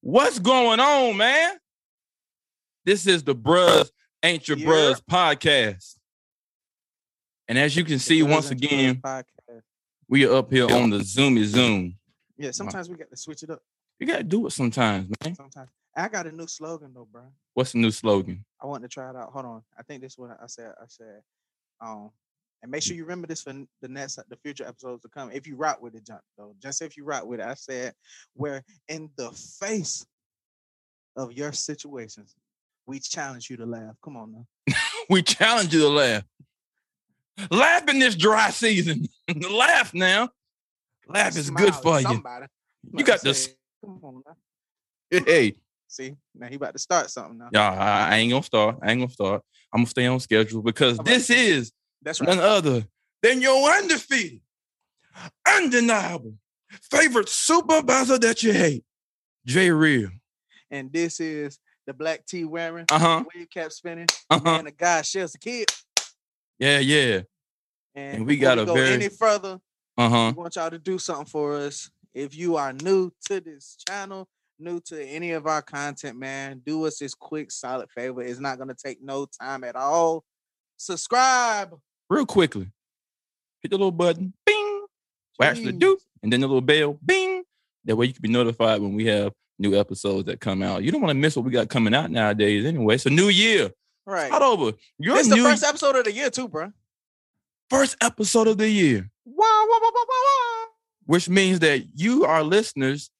What's going on, man? This is the Bruhs Ain't Your Yeah. Bruhs podcast. And as you can see, once again, we are up here on the Zoomy Zoom. Yeah, sometimes we got to switch it up. You gotta do it sometimes, man. Sometimes I got a new slogan though, bro. What's the new slogan? I want to try it out. Hold on. I think this is what I said. I said, um, and make sure you remember this for the next the future episodes to come. If you rock with it, John, though. Just if you rock with it, I said, where in the face of your situations, we challenge you to laugh. Come on now. We challenge you to laugh. Laugh in this dry season. laugh now. Laugh is good for at you. somebody. You got this. Come on now. Hey, See, now he about to start something now. y'all, I, I ain't gonna start. I ain't gonna start. I'm gonna stay on schedule because this is That's right. none other than your undefeated, undeniable favorite supervisor that you hate, Jay Real. and this is the black tee wearing, Uh huh. wave cap spinning, Uh huh. and the guy shares the kid. Yeah, yeah. And, And we got a go very- any further. Uh huh. We want y'all to do something for us. If you are new to this channel, new to any of our content, man, do us this quick, solid favor. It's not gonna take no time at all. Subscribe. Real quickly, hit the little button, bing. Well, the Jeez. do, and then the little bell, bing. That way you can be notified when we have new episodes that come out. You don't want to miss what we got coming out nowadays. Anyway, a new year. Right. Start over. Your This is the first episode of the year, too, bro. first episode of the year. Wow, wow, wow, wow, wow, which means that you, our listeners,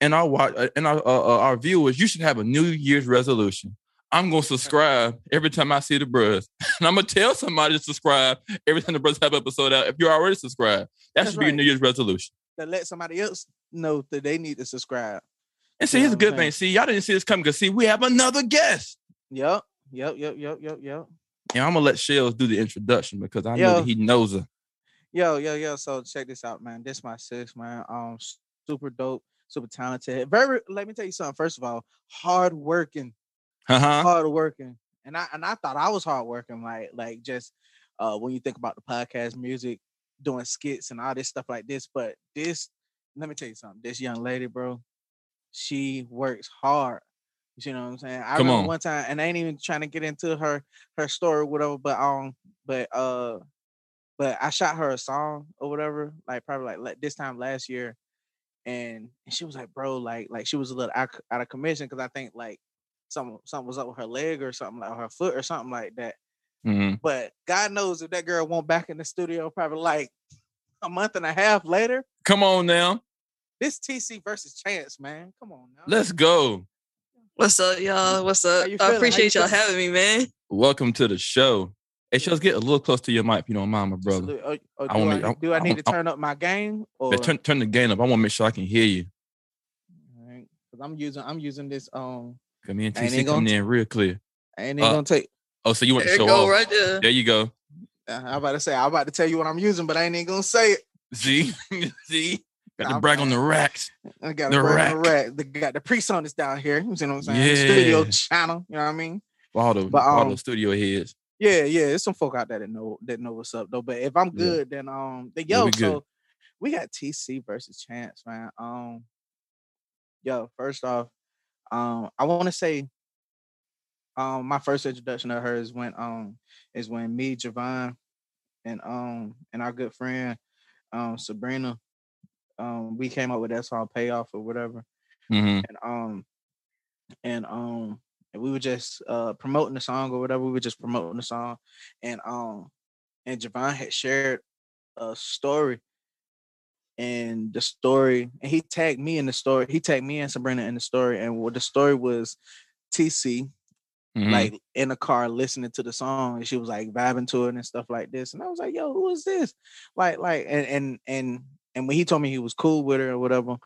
and our wa- uh, and our uh, uh, our viewers, you should have a New Year's resolution. I'm gonna subscribe every time I see the bros, and I'm gonna tell somebody to subscribe every time the bros have an episode out. If you're already subscribed, that That's should be your. New Year's resolution. To let somebody else know that they need to subscribe. And see, Yeah, here's a good thing. See, y'all didn't see this coming because see, we have another guest, Yep. Yep. Yep. Yep. Yep. Yep. and I'm gonna let Shells do the introduction because I know that he knows her. Yo, yo, yo. So check this out, man. This my sis, man. Um, super dope, super talented. Very. Let me tell you something. First of all, hard working, Uh huh. hard working. And I and I thought I was hard working, like like just uh when you think about the podcast, music, doing skits and all this stuff like this. But this, let me tell you something. This young lady, bro, she works hard. You know what I'm saying? I Come remember on. one time, and I ain't even trying to get into her her story, or whatever. But um, but uh, but I shot her a song or whatever, like probably like this time last year, and, and she was like, bro, like like she was a little out, out of commission because I think like something something was up with her leg or something like her foot or something like that. hmm But God knows if that girl won't back in the studio, probably like a month and a half later. Come on now, This TC versus Chance, man. Come on now. let's go. What's up, y'all? What's up? you feeling? I appreciate y'all feeling? having me, man. Welcome to the show. Hey, Shells, get a little close to your mic, if you don't mind, my brother. oh, oh, I do, wanna I, make- I- do I I need want- to I- turn up my game or Yeah, turn turn the gain up. I want to make sure I can hear you. All right, because I'm using I'm using this um Come in, I TC even coming gonna in real clear. I ain't Uh, even gonna take Oh, so you want to show go, off? right there. There you go. uh, I'm about to say I'm about to tell you what I'm using, but I ain't even gonna say it. See, see, got to brag on the racks. I got The the rack. The rack. They got the PreSonus down here. You know what I'm saying? The studio channel. You know what I mean? All the But, all um, the studio heads. Yeah, yeah. There's some folk out there that know that know what's up though. But if I'm Yeah. good, then um, the Yeah, yo, good. so we got TC versus Chance, man. Um, yo, first off, um, I want to say, um, my first introduction to her is when um is when me, Javon, and um and our good friend, um Sabrina, um we came up with that song "Payoff" or whatever. hmm and um and um and we were just uh promoting the song or whatever. We were just promoting the song, and um and Javon had shared a story, and the story, and he tagged me in the story. He tagged me and Sabrina in the story, and what the story was, TC hmm like in a car listening to the song, and she was like vibing to it and stuff like this, and I was like, "Yo, who is this?" Like, like, and and and and when he told me he was cool with her or whatever,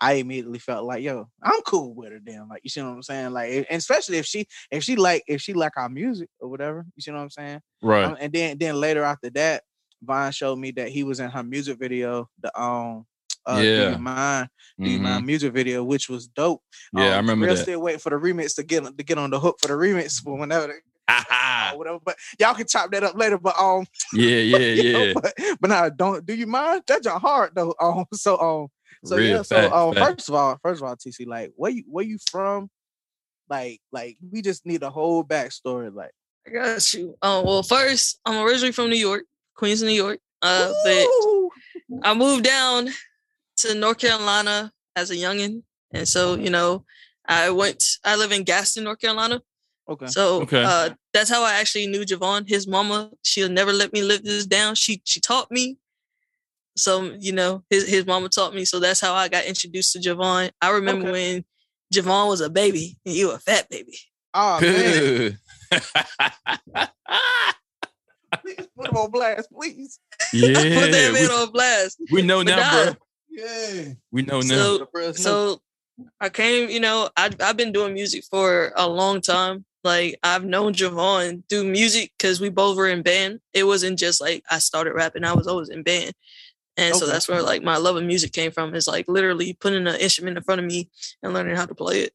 I immediately felt like, yo, I'm cool with her. damn like, you see what I'm saying? Like, and especially if she, if she like, if she like our music or whatever, you see what I'm saying? right. Um, and then, then later after that, Vaughn showed me that he was in her music video, the um, uh, Do You Mind, Do You Mhm. Mind music video, which was dope. Yeah, I Um, remember Real that. still waiting for the remix to get to get on the hook for the remix for whenever. They, Ah, or whatever. But y'all can chop that up later. But um, yeah, yeah, you know, yeah. but, but now don't do you mind? That's your heart though. Um, so um, So Real yeah, so fact, uh, fact. first of all, first of all, TC, like where you where you from? Like, like we just need a whole backstory. Like, I got you. Um, well, first I'm originally from New York, Queens, New York. Uh, but I moved down to North Carolina as a youngin, and so you know, I went. I live in Gaston, North Carolina. okay, So Okay. uh, that's how I actually knew Javon. His mama, she'll never let me live this down. She she taught me. So you know, his his mama taught me. So that's how I got introduced to Javon. I remember Okay. when Javon was a baby and you a fat baby. oh man, Good. please put him on blast, please. yeah, Put that man we, on blast. we know But now, nah, bro. Yeah. We know now. So- The. So I came, you know, I I've been doing music for a long time. Like I've known Javon do music because we both were in band. It wasn't just like I started rapping; I was always in band, and so that's where like my love of music came from. Is like literally putting an instrument in front of me and learning how to play it.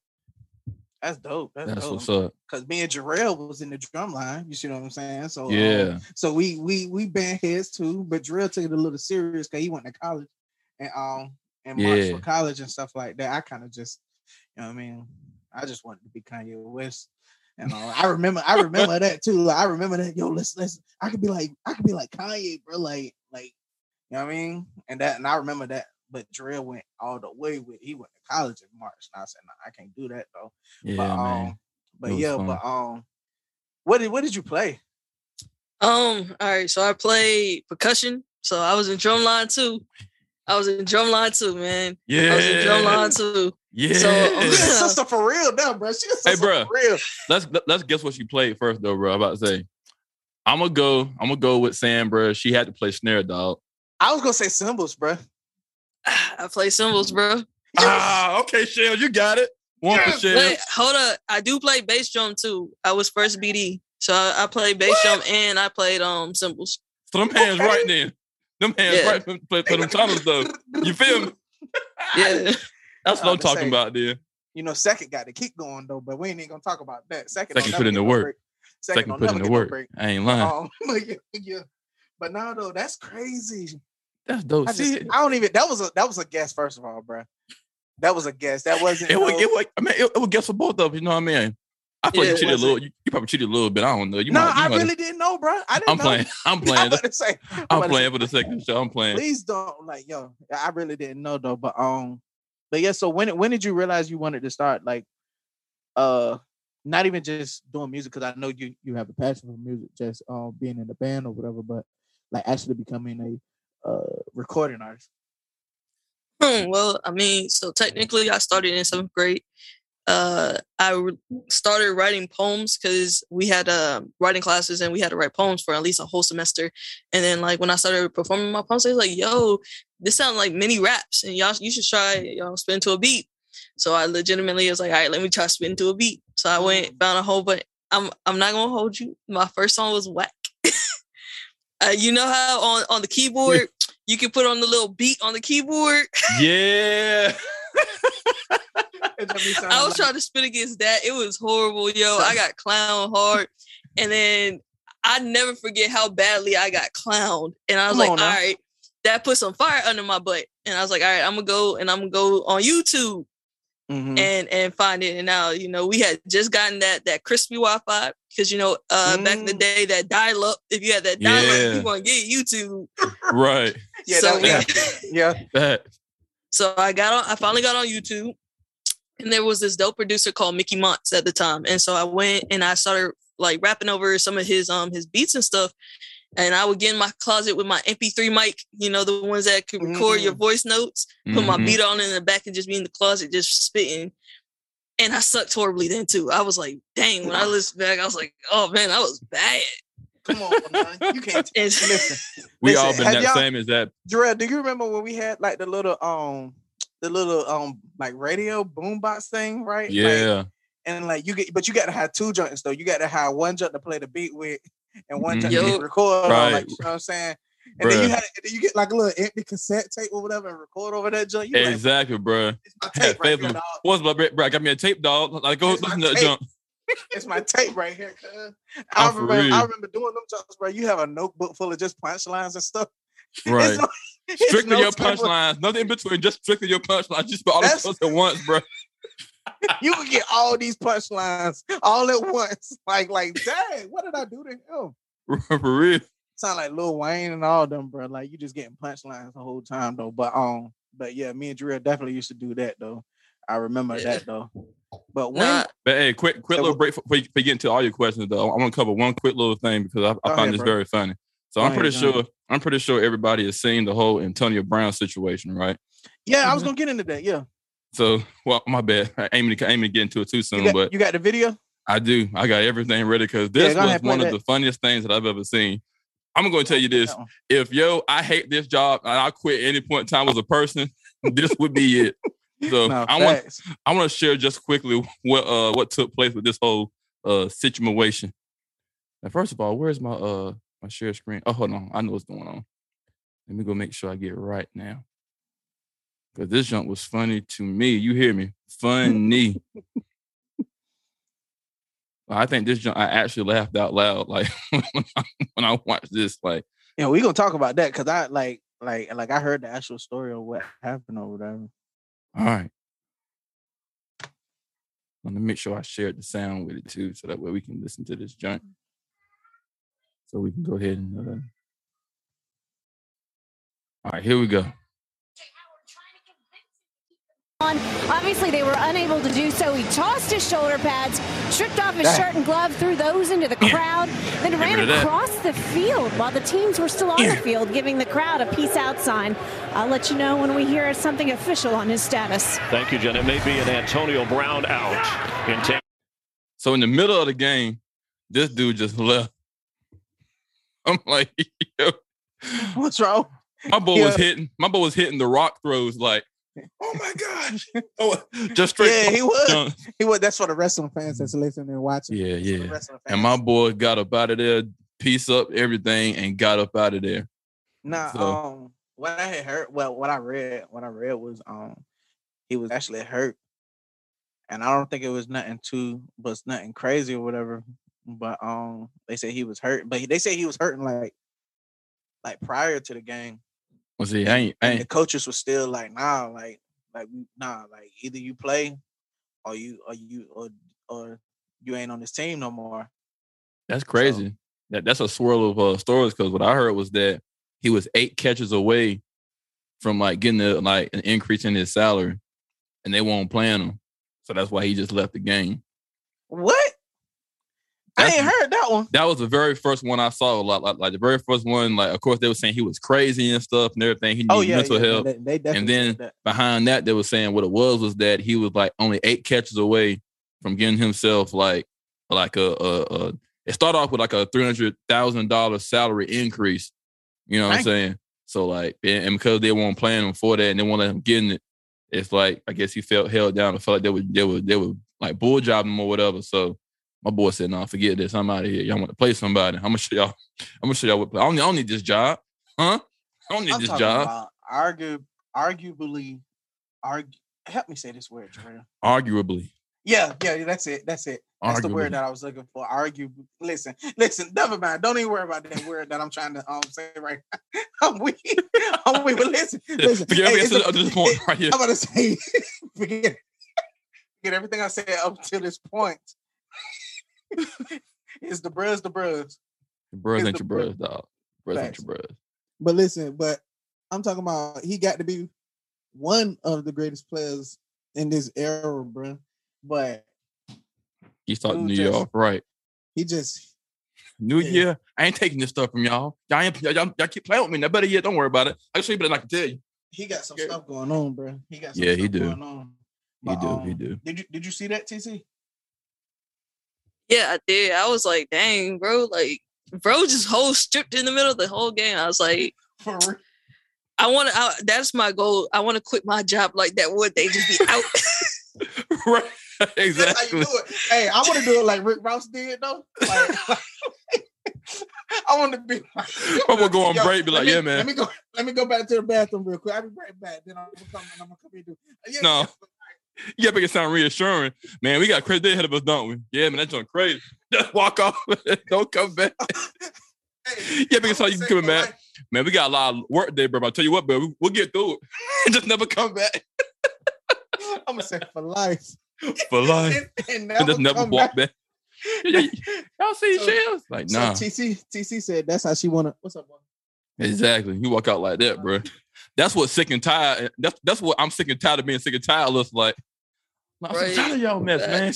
That's dope. That's, That's dope. what's up. Cause me and Jarrell was in the drum line. You see what I'm saying? So um, Yeah. so we we we band heads too, but Jarrell took it a little serious because he went to college and um and marched Yeah. for college and stuff like that. I kind of just you know what I mean. I just wanted to be Kanye West. And uh, I remember, I remember that too. Like, I remember that. Yo, let's let's. I could be like, I could be like Kanye, bro. Like, like, you know what I mean? And that, and I remember that. But Jarrell went all the way with. He went to college in March, and I said, nah, I can't do that though. Yeah, but man. um, but yeah, fun. but um, what did what did you play? Um, all right, so I played percussion. So I was in drumline too. I was in drumline too, man. yeah. I was in drumline too. Yeah. So, um, She a sister for real now, bro. She a sister for real. let's let's guess what she played first though, bro. I'm about to say. I'm gonna go. I'm gonna go with Sam, bro. She had to play snare, dog. I was gonna say cymbals, bro. I play cymbals, bro. Ah, okay, Shell, you got it. One for Shell. Wait, hold up. I do play bass drum too. I was first BD. So I, I played bass drum and I played um cymbals. So them hands Okay. right then. Them hands Yeah. right for, for, for them tunnels though. You feel me? Yeah. That's what I'm talking say- about, there. You know, second got to keep going though, but we ain't even gonna talk about that. Second, Second put in the work. break. Second don't put in the work. I ain't lying. Um, but yeah, yeah. But now though, that's crazy. That's dope. I just, I don't even. That was a that was a guess. First of all, bro. That was a guess. That wasn't. it no- it would, I mean, it, it would guess for both of. You know what I mean? I feel Yeah, you cheated a little. You, you probably cheated a little bit. I don't know. You no, might. I might really didn't know, bro. I didn't I'm know. playing. I'm I'm playing. say. I'm to playing say, for the second show. I'm playing. Please don't like, yo. I really didn't know though, but um, but yeah. So when when did you realize you wanted to start like, uh, not even just doing music? Because I know you you have a passion for music, just um being in the band or whatever, but like actually becoming a uh recording artist. Hmm, well, I mean, so technically I started in seventh grade. Uh, I re- started writing poems because we had uh, writing classes and we had to write poems for at least a whole semester. And then like when I started performing my poems, they was like, "Yo, this sounds like mini raps, and y'all you should try y'all spin to a beat." So I legitimately was like, "All right, let me try spin to a beat." So I went found a whole but I'm I'm not gonna hold you. My first song was whack. uh, you know how on on the keyboard you can put on the little beat on the keyboard. Yeah. It just be sounding I was trying to spin against that. It was horrible, yo. I got clown hard. And then I never forget how badly I got clowned. And I was Come like, on all now. right, that put some fire under my butt. And I was like, all right, I'm gonna go and I'm gonna go on YouTube Mhm. and and find it. And now, you know, we had just gotten that that crispy Wi-Fi because you know, uh back in the Mm. day, that dial up, if you had that dial Yeah. up, you want to get YouTube. Right. yeah, so that, yeah, yeah. That. So I got on, I finally got on YouTube, and there was this dope producer called Mickey Montz at the time. And so I went and I started like rapping over some of his um his beats and stuff. And I would get in my closet with my MP3 mic, you know, the ones that could record your voice notes, put my Mhm. beat on in the back and just be in the closet just spitting. And I sucked horribly then too. I was like, dang, when I listen back, I was like, oh man, I was bad. Come on, man. You can't And listen. We Listen, all been have that same as that. Jarrell, do you remember when we had like the little um the little um like radio boombox thing, right? Like, Yeah. and like you get but you gotta have two joints though. You gotta have one joint to play the beat with and one joint to Yo. record on, Right. like you know what I'm saying? And then you had then you get like a little empty cassette tape or whatever and record over that joint. You like, Exactly, bro. it's my tape right here, dog. What's my bro? Got me a tape, dog. Like, go It's my listen to that tape. jump. It's my tape right here, cuz. I I'm remember I remember doing them jokes, bro. You have a notebook full of just punchlines and stuff. Right. It's no- it's strictly no your punchlines. Nothing in between. Just strictly your punchlines. Just put all at once, bro. You can get all these punchlines all at once. Like, like, dang, what did I do to him? For real. Sound like Lil Wayne and all them, bro. Like you just getting punchlines the whole time though. But um, but yeah, me and Drew definitely used to do that though. I remember Yeah. that though. But when Nah, But hey, quick, quick little break before you, get into all your questions. Though I want to cover one quick little thing because I, I find ahead, this bro. very funny. So Go I'm pretty ahead, sure. I'm pretty sure everybody has seen the whole Antonio Brown situation, right? yeah, I was Mhm. gonna get into that. Yeah, So, well, my bad. I aiming to aiming to get into it too soon, got, but you got the video. I do. I got everything ready because this go was one of the funniest things that I've ever seen. I'm going to tell you this: if yo, I hate this job and I quit at any point in time as a person, this would be it. So No, I want. I want to share just quickly what uh what took place with this whole uh situation. And first of all, where's my uh my share screen? Oh, hold on, I know what's going on. Let me go make sure I get it right now. Cause this jump was funny to me. You hear me? Funny. I think this I actually laughed out loud like when I, when I watched this. Like, Yeah, we gonna talk about that because I like like like I heard the actual story of what happened or whatever. all right. Let me make sure I shared the sound with it too, so that way we can listen to this joint. So we can go ahead and. Uh... All right, here we go. On. Obviously, they were unable to do so. He tossed his shoulder pads, stripped off his shirt and glove, threw those into the crowd, then ran rid of that. across the field while the teams were still on the field, giving the crowd a peace out sign. I'll let you know when we hear something official on his status. Thank you, Jen. It may be an Antonio Brown out in Tampa. So in the middle of the game, this dude just left. I'm like, yo, What's wrong? my boy was hitting, my boy was hitting the rock throws like, oh my gosh, oh, just straight. Yeah, he was. He was. That's for the wrestling fans that's listening and watching. Yeah, That's yeah. And my boy got up out of there, piece up everything, and got up out of there. Nah, So- um, what I had heard, well, what I read, what I read was, um, he was actually hurt, and I don't think it was nothing too, but nothing crazy or whatever. But um, they said he was hurt, but they say he was hurting like, like prior to the game. Well, see, I ain't, I And the coaches were still like, nah, like, like, nah, like either you play, or you, or you, or, or you ain't on this team no more. that's crazy. That that's a swirl of uh, stories because what I heard was that he was eight catches away from like getting a, like an increase in his salary, and they won't plan him. So that's why he just left the game. What? I ain't heard that one. that was the very first one I saw. Like, like, like the very first one. Like, of course, they were saying he was crazy and stuff and everything. He oh, needed Oh yeah, mental yeah, help. They, they definitely then that. Behind that, they were saying what it was was that he was like only eight catches away from getting himself like like a a, a it started off with like a three hundred thousand dollar salary increase. You know what I'm Dang. saying? So like, and, and because they weren't playing him for that and they won't let him get in it, it's like I guess he felt held down. I felt like they would they would they would like bull job him or whatever. So my boy said, "No, forget this. I'm out of here. Y'all want to play somebody? I'm gonna show y'all. I'm gonna show y'all what. play. I don't, I don't need this job, huh? I don't need I'm this job. argue, arguably, argue. Help me say this word, Terrell. Arguably, Yeah, yeah, that's it. That's it. That's the word that I was looking for. Argue. Listen, listen. Never mind. Don't even worry about that word that I'm trying to um say right. now. I'm weak. I'm weak. But listen, listen. forget Hey, it's to this point right here. I'm gonna say, forget, forget everything I said up to this point. it's the bros, the bros. Your bros ain't the your bro- bros, dog. Bros ain't your bros. But listen, but I'm talking about he got to be one of the greatest players in this era, bro. But He started Dude New just- off right. he just New Yeah. Year, I ain't taking this stuff from y'all. Y'all, ain't, y'all, y'all, keep playing with me. Now, better yet, don't worry about it. I can show you better than I can tell you. he got some Yeah. stuff going on, bro. He got some Yeah, stuff he do. going on. He But, do, he um, do. Did you did you see that TC? Yeah, I did. I was like, dang, bro, like, bro, just whole stripped in the middle of the whole game. I was like, I want to. That's my goal. I want to quit my job like that. Would they just be out? right, That's how you exactly. do it. Hey, I want to do it like Rick Ross did though. Like, I want to be. Like, I'm gonna go on Yo, break, be like, me- yeah, Let man. me go. Let me go back to the bathroom real quick. I'll be right back. Then I'm gonna come. and I'm gonna come and do- uh, Yeah, No. yeah. You gotta make it sound reassuring. Man, we got day ahead of us, don't we? Yeah, man, that's going crazy. Just walk off. don't come back. Hey, Yeah, I because how you coming back? like- man, we got a lot of work today, bro. But I'll tell you what, bro, we- we'll get through it. just never come back I'm gonna say for life. for life. and, and just never walk back. Yeah, Y'all see So- shells? Like, So nah. TC TC said that's how she wanna. What's up, boy? Exactly. You walk out like that, uh, bro. That's what sick and tired. That's that's what I'm sick and tired of being sick and tired looks like. I'm Right. so tired of y'all mess, man.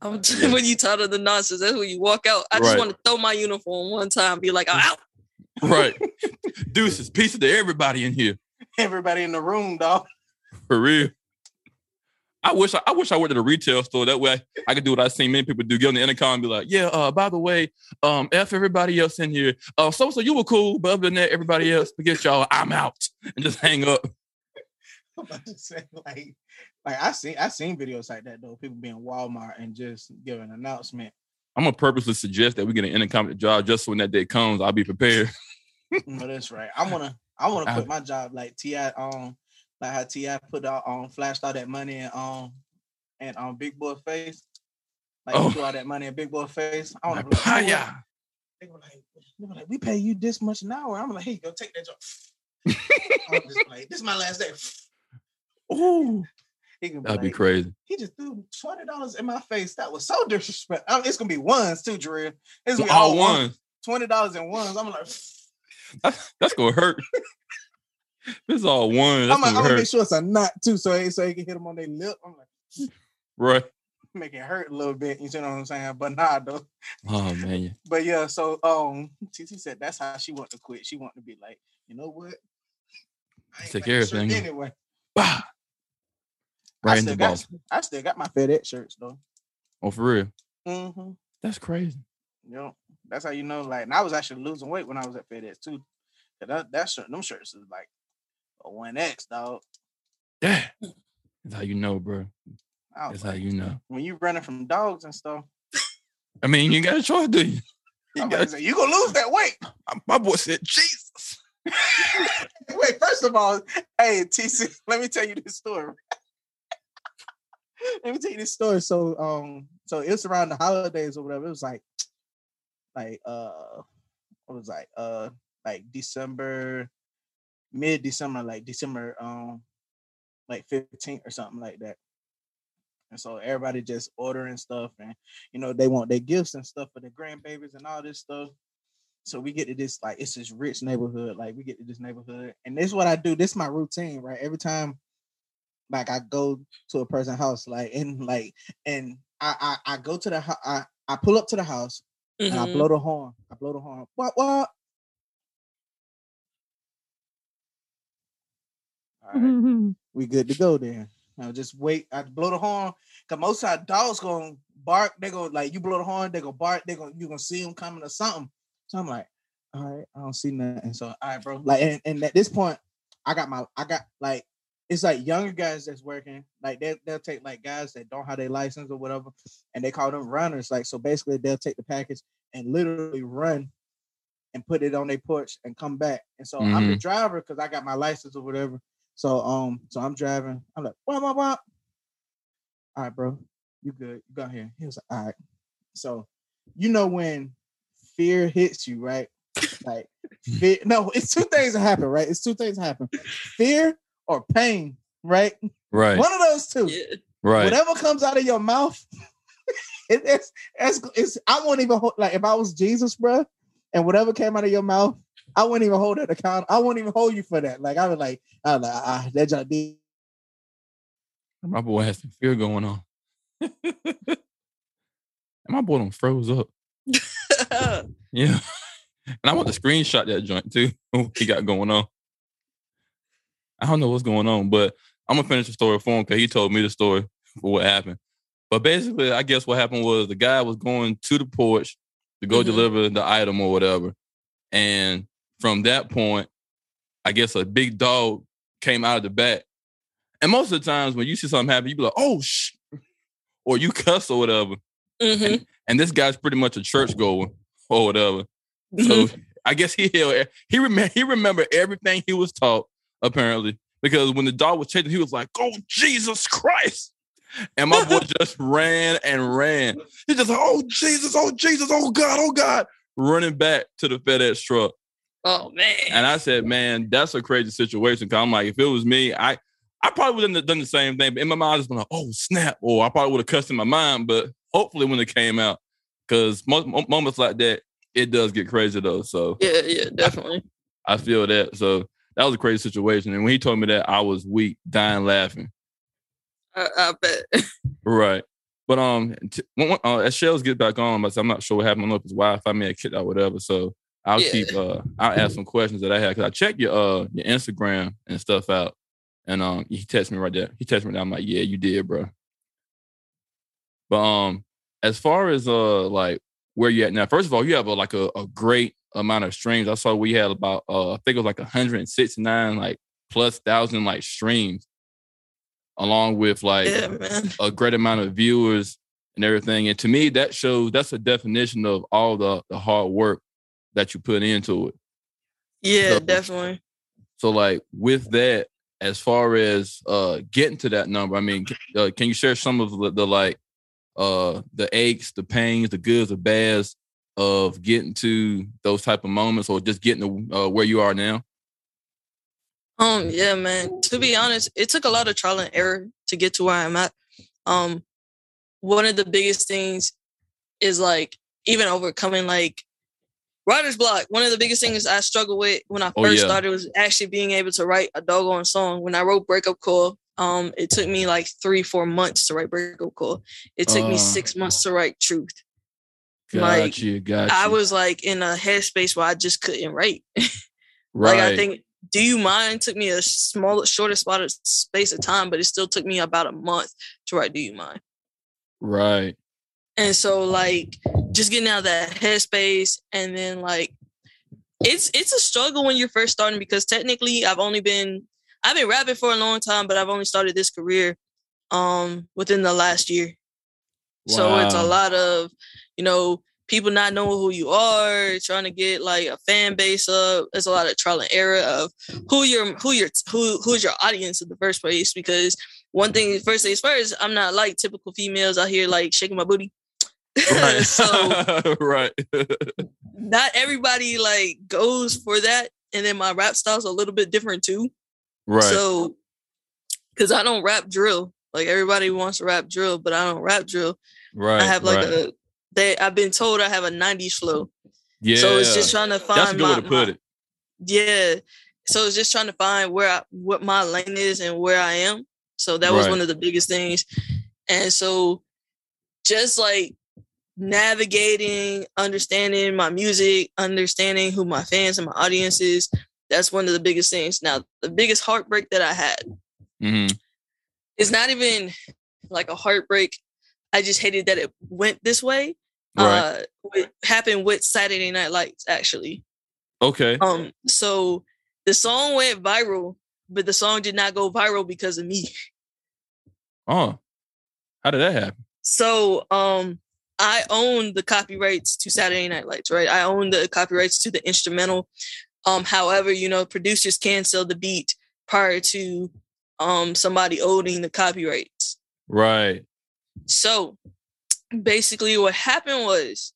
I'm when you tired of the nonsense, that's when you walk out. I just Right. want to throw my uniform one time, be like, I'm out. Right. Deuces, pieces to everybody in here. Everybody in the room, dog. For real. I wish I, I wish I worked at a retail store. That way I could do what I've seen many people do. Get on the intercom and be like, yeah, uh, by the way, um, F everybody else in here. Uh, so so you were cool, but other than that, everybody else, forget y'all, I'm out. And just hang up. I'm about to say, like, like I seen I seen videos like that though. People being Walmart and just giving an announcement. I'm gonna purposely suggest that we get an intercom job just so when that day comes, I'll be prepared. no, that's right. I wanna I wanna put my job like Ti um like how Ti put out um flashed all that money and um and um Big Boy face. Like Oh. threw all that money in Big Boy face. I Like, be like, "You know what?" "Paya." they were like, they were like, we pay you this much an hour. I'm like, hey, go take that job. I'm just like, this is my last day. Ooh, He that'd be like, crazy. He just threw twenty dollars in my face. That was so disrespectful. I mean, it's gonna be ones too, Drew. It's gonna be All all one. ones. Twenty dollars in ones. I'm like, That's, that's gonna hurt. this is all one. That's I'm, gonna- I'm gonna gonna make sure it's a knot too, so he so he can hit him on their lip. I'm like, Right. make it hurt a little bit. You know what I'm saying? But nah, though. Oh man. But yeah, so um, TT said that's how she wanted to quit. She wanted to be like, you know what? I Take care shirt everything. anyway. Bah. I Right in still the got. I still got my FedEx shirts though. Oh, for real. Mm-hmm. That's crazy. You know, that's how you know. Like, and I was actually losing weight when I was at FedEx too. That that shirt, them shirts is like a one X dog. Yeah. That's how you know, bro. That's how you know. when you running from dogs and stuff, I mean, you got a choice, do you? You I'm got you gonna lose that weight. my boy said, Jesus. Wait, first of all, hey TC, let me tell you this story. let me tell you this story. So, um, so it was around the holidays or whatever. It was like, like, uh, what was like, uh, like December, mid December, like December, um, like 15th or something like that. And so everybody just ordering stuff, and you know they want their gifts and stuff for their grandbabies and all this stuff. So we get to this like it's this rich neighborhood. Like we get to this neighborhood, and this is what I do. This is my routine, right? Every time, like I go to a person's house, like and like and I I, I go to the. I I pull up to the house and I Mhm. blow the horn. I blow the horn. What what? All right, we good to go then. Now just wait. I blow the horn. Cause most of our dogs gonna bark. They go like you blow the horn. They go bark. They go you gonna see them coming or something. So I'm like, all right, I don't see nothing. So all right, bro. Like and, and at this point, I got my I got like it's like younger guys that's working. Like they they'll take like guys that don't have their license or whatever, and they call them runners. Like so basically they'll take the package and literally run and put it on their porch and come back. And so I'm the mm-hmm. driver because I got my license or whatever. So um, so I'm driving. I'm like, wah, wah, wah. All right, bro, you good? You got here. He was like, all right. So you know when fear hits you, right? Like fear. No, it's two things that happen, right? It's two things that happen: fear or pain, right? Right. One of those two. Yeah. Right. Whatever comes out of your mouth, it, it's, it's it's I won't even hold like if I was Jesus, bro, and whatever came out of your mouth, I wouldn't even hold it account. I wouldn't even hold you for that. Like I was like, I was like, ah, that just did. My boy has some fear going on. and my boy done froze up. Yeah. And I want to screenshot that joint too. What he got going on. I don't know what's going on, but I'm gonna finish the story for him because he told me the story for what happened. But basically, I guess what happened was the guy was going to the porch to go Mhm. deliver the item or whatever. And from that point, I guess a big dog came out of the back. And most of the times when you see something happen, you be like, oh sh or you cuss or whatever. Mhm. And this guy's pretty much a church goer or whatever. So I guess he held, he remember he remembered everything he was taught apparently because when the dog was chasing, he was like, "Oh Jesus Christ!" And my boy just ran and ran. He just like, "Oh Jesus! Oh Jesus! Oh God! Oh God!" Running back to the FedEx truck. Oh man. And I said, man, that's a crazy situation. Cause I'm like, if it was me, I I probably wouldn't have done the same thing. But in my mind, I just been like, oh snap, or I probably would have cussed in my mind. But hopefully, when it came out, because most moments like that, it does get crazy though. So yeah, yeah, definitely. I, I feel that. So that was a crazy situation. And when he told me that, I was weak, dying laughing. I, I bet. right. But um, t- uh, as Shells get back on, but I'm not sure what happened. I don't know if his Wi-Fi may have kicked out, whatever. So I'll yeah. keep uh, I'll ask some questions that I had because I checked your uh your Instagram and stuff out, and um he texted me right there. He texted me that I'm like, yeah, you did, bro. But um, as far as uh like where you at now, first of all, you have a, like a, a great amount of streams. I saw we had about uh I think it was like 169 like plus thousand like streams along with like yeah, a great amount of viewers and everything. And to me, that shows that's a definition of all the, the hard work that you put into it. Yeah, so, definitely. So like with that, as far as uh getting to that number, I mean, uh, can you share some of the, the, like uh the aches, the pains, the goods, the bads of getting to those type of moments, or just getting to uh, where you are now? Um, yeah, man. To be honest, it took a lot of trial and error to get to where I'm at. Um, one of the biggest things is like even overcoming like writer's block. One of the biggest things I struggled with when I oh, first oh, yeah. started was actually being able to write a doggone song. When I wrote Breakup Call, um, it took me like three, four months to write Breakup Call. It took uh, me six months to write Truth. Got like, you, got you. I was like in a headspace where I just couldn't write. right. Like I think do You Mind took me a small, shorter spot of space of time, but it still took me about a month to write Do You Mind. Right. And so like just getting out of that headspace and then like it's it's a struggle when you're first starting because technically I've only been I've been rapping for a long time, but I've only started this career um within the last year. Wow. So it's a lot of, you know, people not knowing who you are, trying to get like a fan base up. There's a lot of trial and error of who your who your who who's your audience in the first place. Because one thing, first things first, I'm not like typical females out here like shaking my booty. Right. so right. not everybody like goes for that. And then my rap style's a little bit different too. Right. So because I don't rap drill. Like everybody wants to rap drill, but I don't rap drill. Right. I have like right. a they I've been told I have a 90s flow. Yeah. So it's just trying to find That's a good my, way to put my, it. Yeah. So it's just trying to find where I, what my lane is and where I am. So that was right. one of the biggest things. And so just like navigating, understanding my music, understanding who my fans and my audience is, that's one of the biggest things. Now, the biggest heartbreak that I had mm-hmm. is not even like a heartbreak. I just hated that it went this way right. uh, happened with Saturday Night Lights actually. Okay. Um. So the song went viral, but the song did not go viral because of me. Oh, how did that happen? So, um, I own the copyrights to Saturday Night Lights, right? I own the copyrights to the instrumental. Um, however, you know, producers can sell the beat prior to um somebody owning the copyrights. Right. So basically what happened was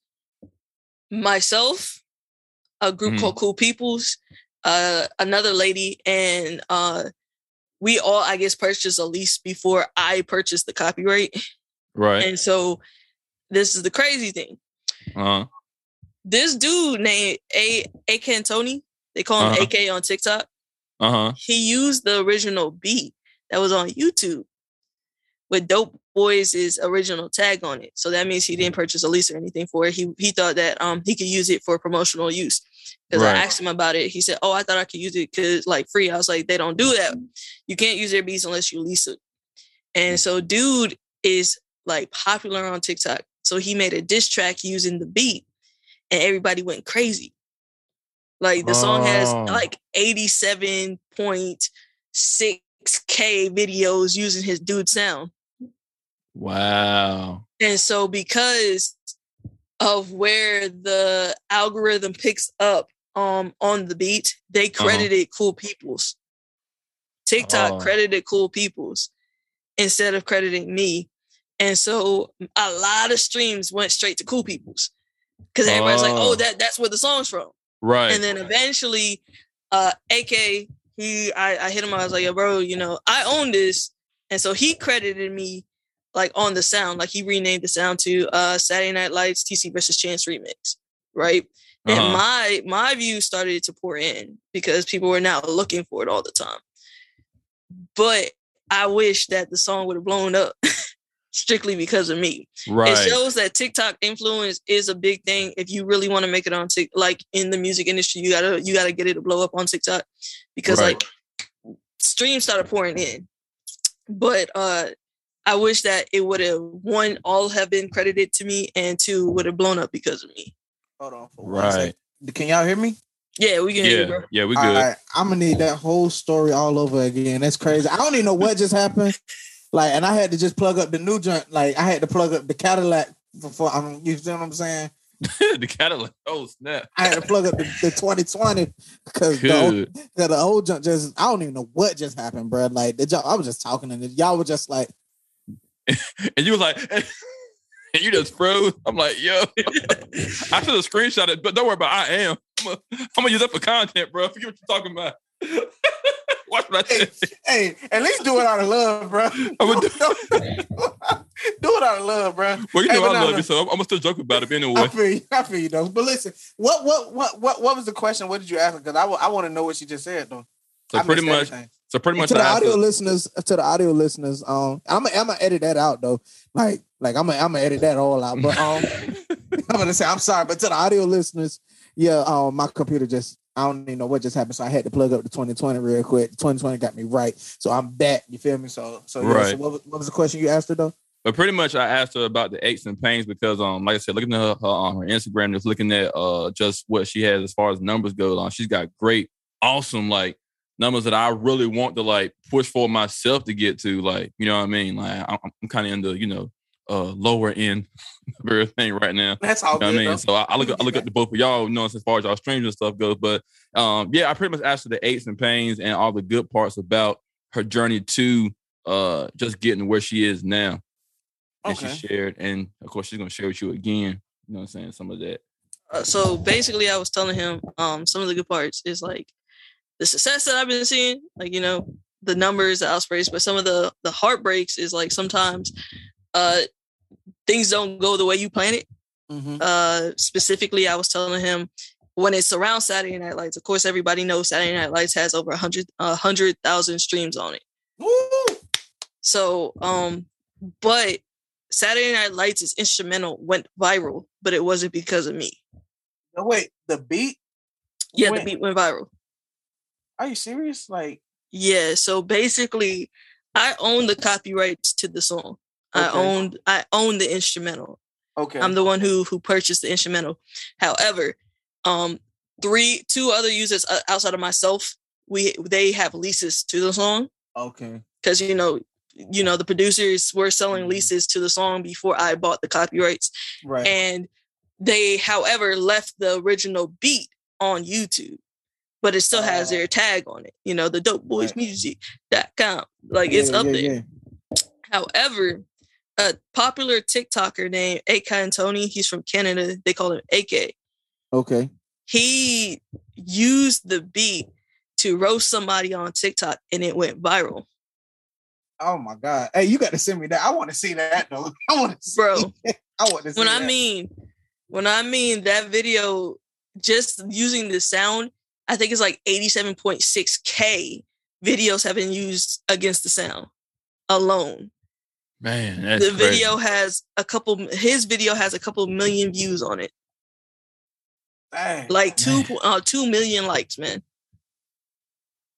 myself, a group mm-hmm. called Cool Peoples, uh, another lady, and uh, we all, I guess, purchased a lease before I purchased the copyright. Right. And so this is the crazy thing. Uh-huh. This dude named A A Tony, they call him uh-huh. AK on TikTok. Uh-huh. He used the original beat that was on YouTube with Dope Boys' original tag on it. So that means he didn't purchase a lease or anything for it. He he thought that um he could use it for promotional use. Because right. I asked him about it. He said, Oh, I thought I could use it because like free. I was like, they don't do that. You can't use their beats unless you lease it. And so dude is like popular on TikTok. So he made a diss track using the beat and everybody went crazy. Like the song has oh. like 87.6k videos using his dude sound. Wow. And so because of where the algorithm picks up um on the beat, they uh-huh. credited uh-huh. cool peoples. TikTok oh. credited cool peoples instead of crediting me. And so a lot of streams went straight to cool peoples. Cause everybody's oh. like, oh, that that's where the song's from. Right. And then eventually, uh, AK, he, I, I hit him. I was like, "Yo, bro, you know, I own this," and so he credited me like on the sound, like he renamed the sound to uh Saturday Night Lights TC versus Chance remix, right? And Uh-huh. my my view started to pour in because people were now looking for it all the time. But I wish that the song would have blown up strictly because of me. right. It shows that TikTok influence is a big thing. If you really want to make it on Tik, like in the music industry, you gotta you gotta get it to blow up on TikTok because Right. like streams started pouring in. But uh I wish that it would have one all have been credited to me and two would have blown up because of me. Hold on for Right. second. Can y'all hear me? Yeah, we can hear you, Yeah. bro. Yeah, we good. right, I'm gonna need that whole story all over again. That's crazy. I don't even know what just happened. Like, and I had to just plug up the new joint. Like, I had to plug up the Cadillac before. I'm. You see what I'm saying? the Cadillac. Oh snap. I had to plug up the, the 2020 because the, old- the old junk just. I don't even know what just happened, bro. Like the junk, I was just talking and y'all were just like, And you was like, and you just froze. I'm like, yo. I should have screenshot it, but don't worry about it. I am. I'm gonna use that for content, bro. Forget what you're talking about. Watch what I Hey, hey, at least do it out of love, bro. I'm gonna do, do it out of love, bro. well, you Hey, know but I love no. you, so I'm, I'm gonna still joke about it I feel you. I feel you though. But listen, what what what what what was the question? What did you ask? Because I want to know what she just said though. So I pretty much, everything. so pretty much, to the audio her- listeners, to the audio listeners, um, I'm gonna I'm gonna edit that out though. Like, like I'm gonna I'm gonna edit that all out. But um, I'm gonna say I'm sorry, but to the audio listeners, yeah, um, my computer just I don't even know what just happened, so I had to plug up the 2020 real quick. 2020 got me right, so I'm back. You feel me? So, so yeah. So Right. what was, what was the question you asked her though? But pretty much, I asked her about the aches and pains because, um, like I said, looking at her, her on her Instagram, just looking at uh just what she has as far as numbers go, on, she's got great, awesome like numbers that I really want to like push for myself to get to. Like, you know what I mean? Like, I'm, I'm kind of in the you know uh lower end of everything right now. That's all You know I mean? though. So I, I look I look up to both of y'all, you know, as far as our streams and stuff goes. But um, yeah, I pretty much asked her the aches and pains and all the good parts about her journey to uh just getting where she is now. And Okay. she shared, and of course she's gonna share with you again. You know what I'm saying? Some of that. Uh, so basically, I was telling him um some of the good parts is like the success that I've been seeing, like you know the numbers, the outbreaks, but some of the the heartbreaks is like sometimes uh things don't go the way you plan it. Mhm. Uh, specifically, I was telling him when it's around Saturday Night Lights. Of course, everybody knows Saturday Night Lights has over a hundred hundred thousand streams on it. Woo! So, um, but Saturday Night Lights is instrumental went viral, but it wasn't because of me. No, wait, the beat? Yeah, Went- the beat went viral. Are you serious? Like, Yeah, so basically, I own the copyrights to the song. I Okay. owned I own the instrumental. okay, I'm the one who who purchased the instrumental. However, um, three two other users uh, outside of myself, we they have leases to the song okay, because you know you know the producers were selling Mhm. leases to the song before I bought the copyrights, right. and they, however, left the original beat on YouTube. But it still has Oh. their tag on it, you know, the dope boys music.com. Like it's up yeah, there. yeah. However, a popular TikToker named AK and Tony, he's from Canada. They call him AK. Okay. He used the beat to roast somebody on TikTok and it went viral. Oh my god! Hey, you got to send me that. I want to see that though. I want to, see Bro, I want to see when I that. mean when I mean that video just using the sound, I think it's like 87.6k videos have been used against the sound alone. Man, that's the crazy. video has a couple his video has a couple million views on it. Dang, like two Man. uh two million likes, man.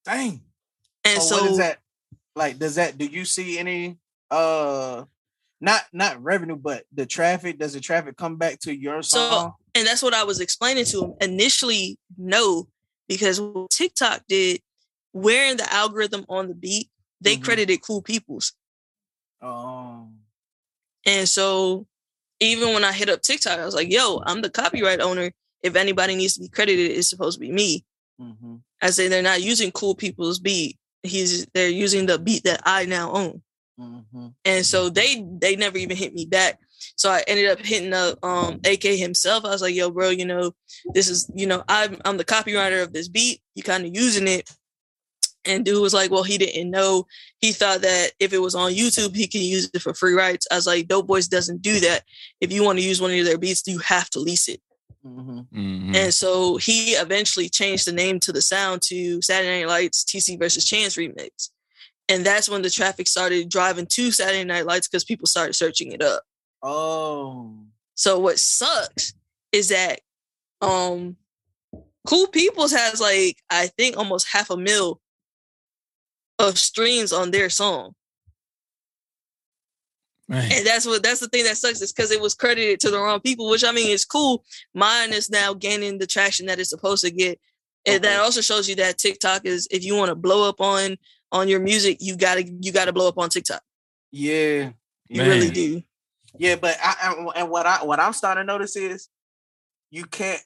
dang. And so, so, what is that? Like, does that? Do you see any? Uh, not not revenue, but the traffic. Does the traffic come back to your So, song? and that's what I was explaining to him. Initially, no, because what TikTok did, wearing the algorithm on the beat, they Mhm. credited cool peoples. Oh, And so even when I hit up TikTok, I was like, yo, I'm the copyright owner. If anybody needs to be credited, it's supposed to be me. hmm I say they're not using cool people's beat. He's they're using the beat that I now own. hmm And so they they never even hit me back. So I ended up hitting up um AK himself. I was like, yo, bro, you know, this is, you know, I'm I'm the copywriter of this beat. You kind of using it. And dude was like, well, he didn't know. He thought that if it was on YouTube, he can use it for free rights. I was like, Dope Boys doesn't do that. If you want to use one of their beats, you have to lease it. Mm-hmm. Mhm. And so he eventually changed the name to the sound to Saturday Night Lights TC versus Chance remix. And that's when the traffic started driving to Saturday Night Lights because people started searching it up. Oh. So what sucks is that um Cool Peoples has like I think almost half a mil of streams on their song. Man. And that's what that's the thing that sucks is because it was credited to the wrong people, which I mean is cool. Mine is now gaining the traction that it's supposed to get. And that also shows you that TikTok is if you want to blow up on on your music, you gotta you gotta blow up on TikTok. Yeah. You Man. really do. Yeah, but I, I and what I what I'm starting to notice is you can't.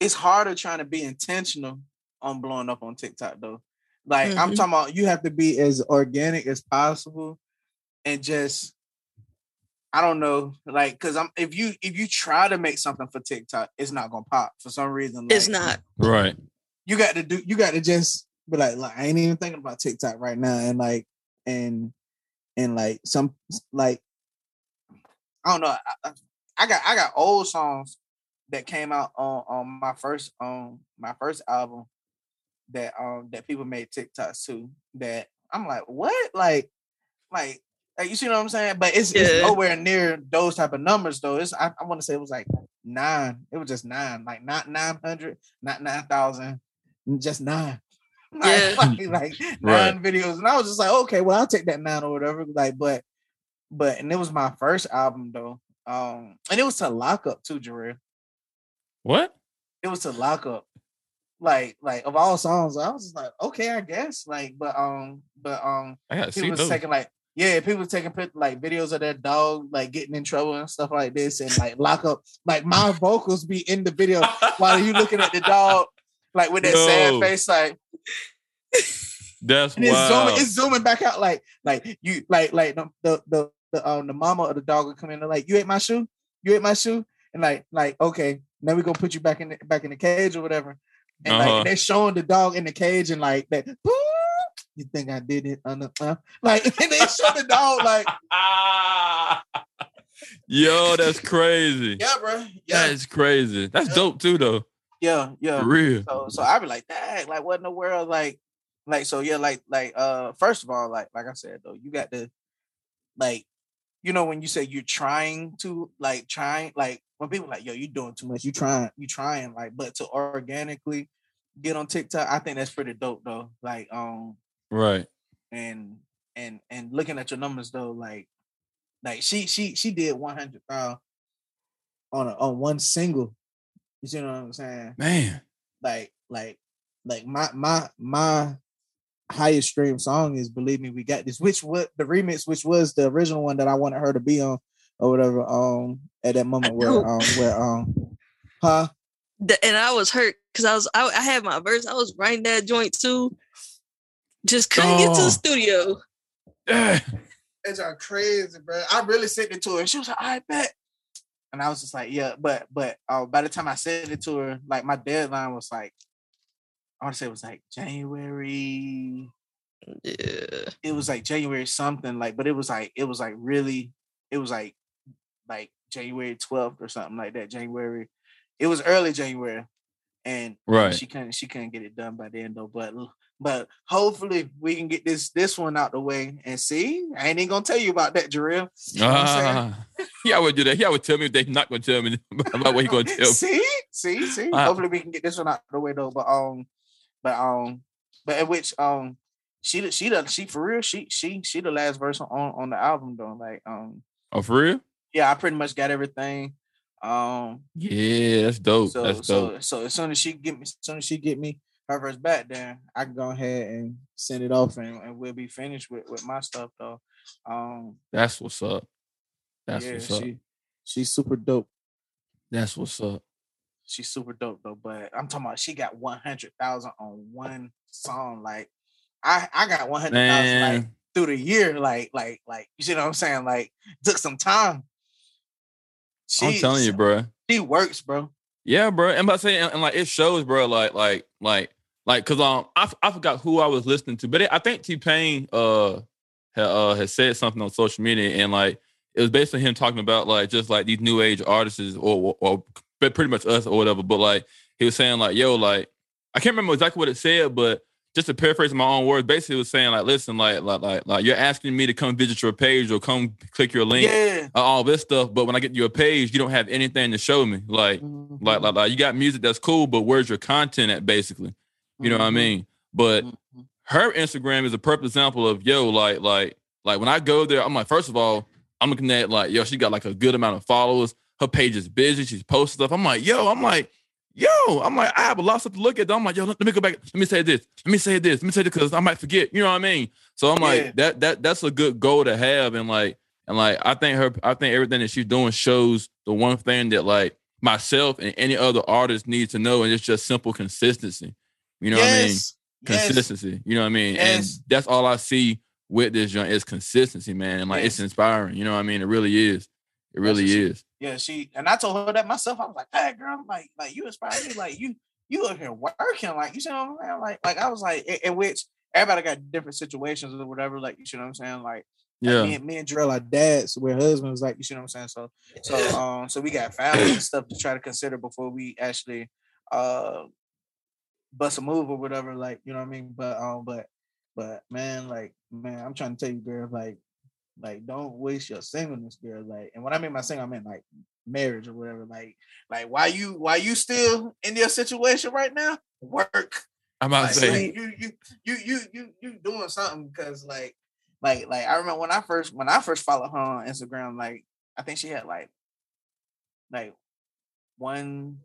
It's harder trying to be intentional on blowing up on TikTok though. Like I'm Mhm. talking about you have to be as organic as possible and just I don't know, like, cause I'm if you if you try to make something for TikTok, it's not gonna pop for some reason. It's not. Right. you got to do you got to just be like, like I ain't even thinking about TikTok right now and like and and like some like I don't know. I, I- I got I got old songs that came out on on my first um my first album that um that people made TikToks to that I'm like what like like like, you see what I'm saying? But it's, Yeah. it's nowhere near those type of numbers though. It's I, I want to say it was like nine. It was just nine, like not nine hundred, not nine thousand, just nine. Like, Yeah. like, like Right. nine videos, and I was just like, okay, well, I'll take that nine or whatever. Like, but but and it was my first album though. Um, and it was to lock up too, Jarrell. What? It was to lock up. Like, like of all songs, I was just like, okay, I guess. Like, but um, but um, I people was those. taking like, yeah, people taking like videos of their dog like getting in trouble and stuff like this, and like lock up. Like my vocals be in the video while you looking at the dog, like with that No. sad face, like. That's And it's wild. zooming, it's zooming back out like like you like like the the the, the um the mama of the dog will come in and like you ate my shoe, you ate my shoe, and like like okay, now we gonna put you back in the, back in the cage or whatever. And Uh-huh. like they're showing the dog in the cage and like that. You think I did it? Uh, uh, like and they show the dog like Yo, that's crazy. yeah, bro, yeah, That's crazy. That's Yeah. dope too, though. yeah, yeah. For real. So so I be like, dang, like what in the world? Like, like so yeah, like like uh first of all, like like I said though, you got to like you know when you say you're trying to like trying like when people like yo you're doing too much you trying you trying like but to organically get on TikTok I think that's pretty dope though like um Right. and and and looking at your numbers though like like she she she did 100 uh, on a, on one single you see what I'm saying Man. like like like my my my highest stream song is believe me we got this which what the remix which was the original one that i wanted her to be on or whatever um at that moment where um where um huh Th- and I was hurt because I was I, I had my verse. I was writing that joint too. Just couldn't get to Oh. the studio. Eh, it's all crazy bro i really sent it to her and she was like i bet and i was just like yeah but but uh, by the time i sent it to her like my deadline was like i want to say it was like january Yeah. it was like January something like, but it was like it was like really, it was like like January 12th or something like that. January, it was early January, and and Right. she couldn't she couldn't get it done by then though. But but hopefully we can get this this one out the way and see. I ain't even gonna tell you about that, Jarrell. You know what I'm saying? Ah. he do that. He always tell me they're not gonna tell me about what he gonna tell see, see, see. Uh, Hopefully we can get this one out the way though. But um, but um, but in which um, she the- she the she for real she she she the last verse on on the album though. Like um, Oh, for real? yeah, I pretty much got everything. Um, Yeah, that's dope. so that's so so as soon as she get me, as soon as she get me her verse back, then I can go ahead and send it off and, and we'll be finished with with my stuff though. Um, That's what's up. That's yeah, what's up. she she's super dope. That's what's up. She's super dope though. But I'm talking about she got one hundred thousand on one song. Like I I got one hundred thousand like through the year. Like like like you see what I'm saying? Like took some time. I'm telling you, bro. she works, bro. Yeah, bro. And by saying and, and, like it shows, bro. Like like like like because um I, f- I forgot who I was listening to, but it, I think T Pain uh uh has said something on social media and like it was basically him talking about like just like these new age artists or or but pretty much us or whatever. But like he was saying like yo like I can't remember exactly what it said, but just to paraphrase my own words, basically it was saying like listen like like like like you're asking me to come visit your page or come click your link. Yeah. uh, All this stuff, but when I get to your page, you don't have anything to show me. Like, Mm-hmm. like, like, like you got music that's cool, but where's your content at basically? You know what I Mhm. mean? But Mhm. her Instagram is a perfect example of yo, like, like, like when I go there, I'm like, first of all, I'm looking at like, yo, she got like a good amount of followers. Her page is busy. She's posting stuff. I'm like, yo, I'm like, yo, I'm like, I have a lot of stuff to look at. I'm like, yo, let, me go back. Let me say this. Let me say this. Let me say this because I might forget. You know what I mean? So I'm like, Yeah. that that that's a good goal to have. And like, and like, I think her, I think everything that she's doing shows the one thing that like myself and any other artist needs to know, and it's just simple consistency. You know what I mean? Yes. Yes. Consistency. You know what I mean? Yes. And that's all I see with this joint is consistency, man. And like it's inspiring. You know what I mean? It really is. It really she- is. Yeah, she and I told her that myself. I was like, "Hey, girl, like, like you inspire me. Like you, you up here working. Like you see what I'm saying? Like, like I was like, in, in which everybody got different situations or whatever. Like you see what I'm saying? Like, like, Yeah. me, and- me and Drill are dads. Where husbands like you see what I'm saying? So, so, um, so we got family and stuff to try to consider before we actually, uh, bust a move or whatever. Like you know what I mean? But um, but but man, like man, I'm trying to tell you, girl, like like don't waste your singleness, girl. Like, and when I mean my single, I mean like marriage or whatever. Like, like why you why you still in your situation right now? Work. I'm about Like, to say, you you you you you you doing something because like like like I remember when I first when I first followed her on Instagram, like I think she had like like one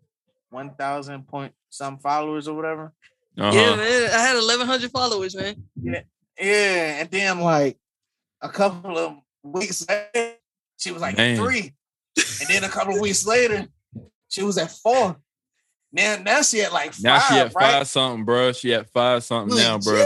one thousand point some followers or whatever. uh-huh. Yeah, man. I had 1,100 followers, man. Yeah, Yeah, and then like a couple of weeks later, she was like Man. three, and then a couple of weeks later, she was at four. Now, now she at like five, now she at right? five something, bro. She at five something now, bro.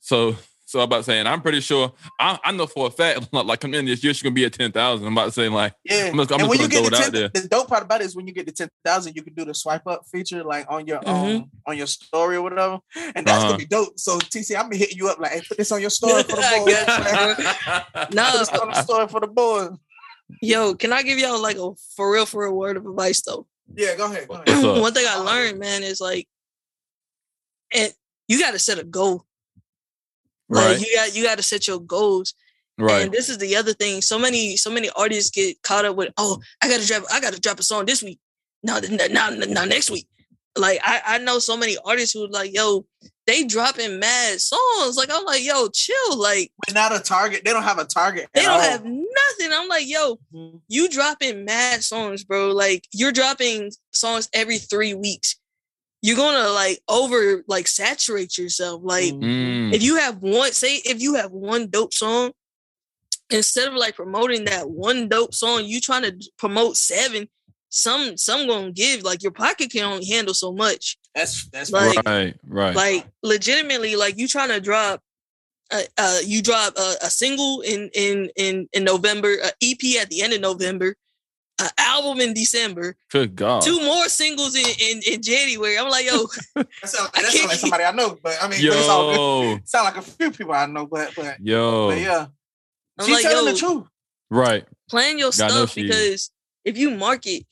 So so I'm about saying, I'm pretty sure I, I know for a fact, like, like coming in this year, she's gonna be at ten thousand. I'm about to say, like, Yeah, I'm just, I'm and just when gonna you get throw the it out 10, there. the dope part about it is when you get to ten thousand, you can do the swipe up feature like on your Mhm. um on your story or whatever, and that's Uh-huh. gonna be dope. So TC, I'm gonna hit you up like, hey, put this on your story for the I boys. got man. Nah, Put this on the story for the boys. yo, can I give y'all like a for real, for a word of advice though? Yeah, go ahead. Go ahead. One thing I learned, man, is like, and you got to set a goal. Like you got you got to set your goals. right. And this is the other thing. So many so many artists get caught up with, oh, I gotta drop I gotta drop a song this week. No, not not next week. Like I, I know so many artists who like, yo, they dropping mad songs. Like I'm like, yo, chill. Like But not a target. They don't have a target. they don't all. have nothing. I'm like, yo, Mhm. you dropping mad songs, bro. Like you're dropping songs every three weeks. You're gonna like over like saturate yourself. Like Mm. if you have one, say if you have one dope song, instead of like promoting that one dope song, you trying to promote seven. Some some gonna give like your pocket can only handle so much. That's that's Like- right, right. Like legitimately, like you trying to drop. Uh, uh, you drop a, a single in in in in November, a EP at the end of November, an album in December, Good God. two more singles in, in in January. I'm like, yo, that sound, I that sound like somebody I know. But I mean, but it's all good. Yo, sound like a few people I know. But but, yo. but yeah, I'm she's like, telling yo, the truth. Right. plan your Yeah, I know stuff she is. because if you market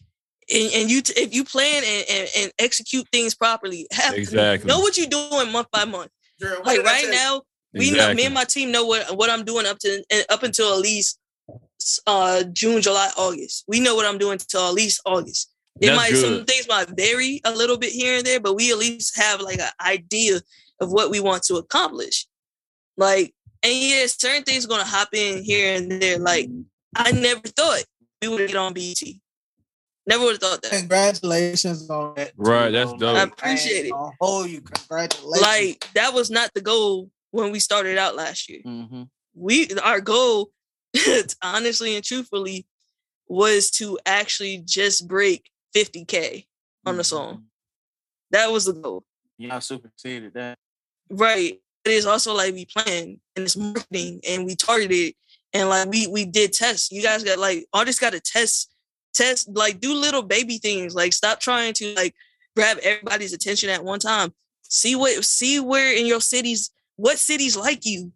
and, and you t- if you plan and, and, and execute things properly, have Exactly. know what you're doing month by month. Girl, Like right now, we know me and my team know what what I'm doing up to and up until at least uh June, July, August. We know what I'm doing until at least August. It That's might some things might vary a little bit here and there, but we at least have like an idea of what we want to accomplish. Like, and yeah, certain things are gonna hop in here and there. Like, I never thought we would get on BET. Never would have thought that. Congratulations on that. too, Right, that's though. dope. I appreciate it. gonna hold you. Congratulations. Like, that was not the goal when we started out last year. mm-hmm. we our goal honestly and truthfully was to actually just break 50k on the song. Mm-hmm. That was the goal. Y'all superseded that. right it is also like we planned and it's marketing and we targeted and like we we did tests. You guys got like artists got to test test like do little baby things like stop trying to like grab everybody's attention at one time. See what see where in your cities what cities like you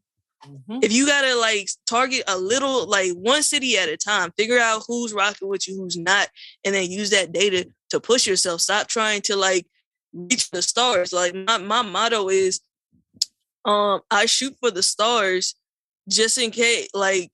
Mhm. if you gotta like target a little like one city at a time figure out who's rocking with you who's not and then use that data to push yourself stop trying to like reach the stars like my, my motto is um i shoot for the stars just in case like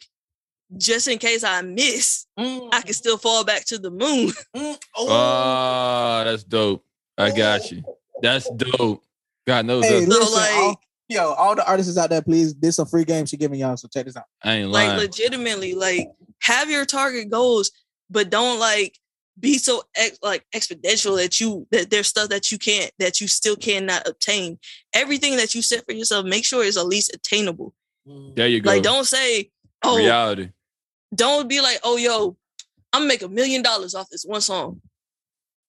just in case i miss Mm, i can still fall back to the moon mm, oh, Ah, that's dope. I got you. That's dope. God knows Hey, that. So, listen, like- all, yo, all the artists out there, please. This a free game she giving y'all, so check this out. I ain't lying. like legitimately like have your target goals but don't like be so ex- like exponential that you that there's stuff that you can't that you still cannot obtain everything that you set for yourself make sure is at least attainable mm. there you go. like don't say oh Reality. don't be like oh yo i'm gonna make a million dollars off this one song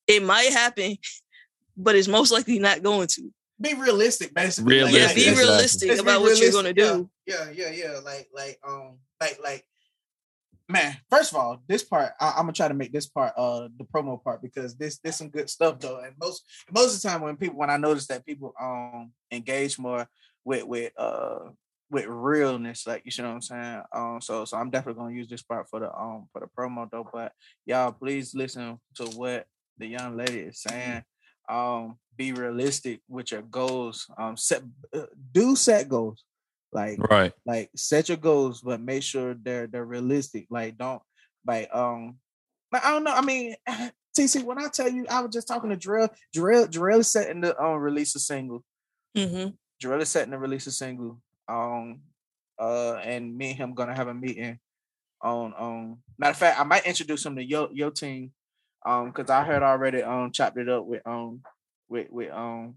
it might happen but it's most likely not going to Be realistic, basically. yeah be exactly. realistic Let's be about what you're gonna do Yeah, yeah, yeah. yeah. Like, like, um, like, like, man. First of all, this part, I, I'm gonna try to make this part, uh, the promo part because this, this some good stuff though. And most, most of the time when people, when I notice that people, um, engage more with, with, uh, with realness, like you know what I'm saying. Um, so, so I'm definitely gonna use this part for the, um, for the promo though. But y'all, please listen to what the young lady is saying um be realistic with your goals um set uh, do set goals like Right. like set your goals but make sure they're they're realistic like don't like um like, i don't know i mean tc when i tell you i was just talking to drill drill drill is setting the um release a single Mm-hmm. drill is setting to release a single um uh and me and him gonna have a meeting on um matter of fact i might introduce him to your your team um because i heard already um chopped it up with um with with um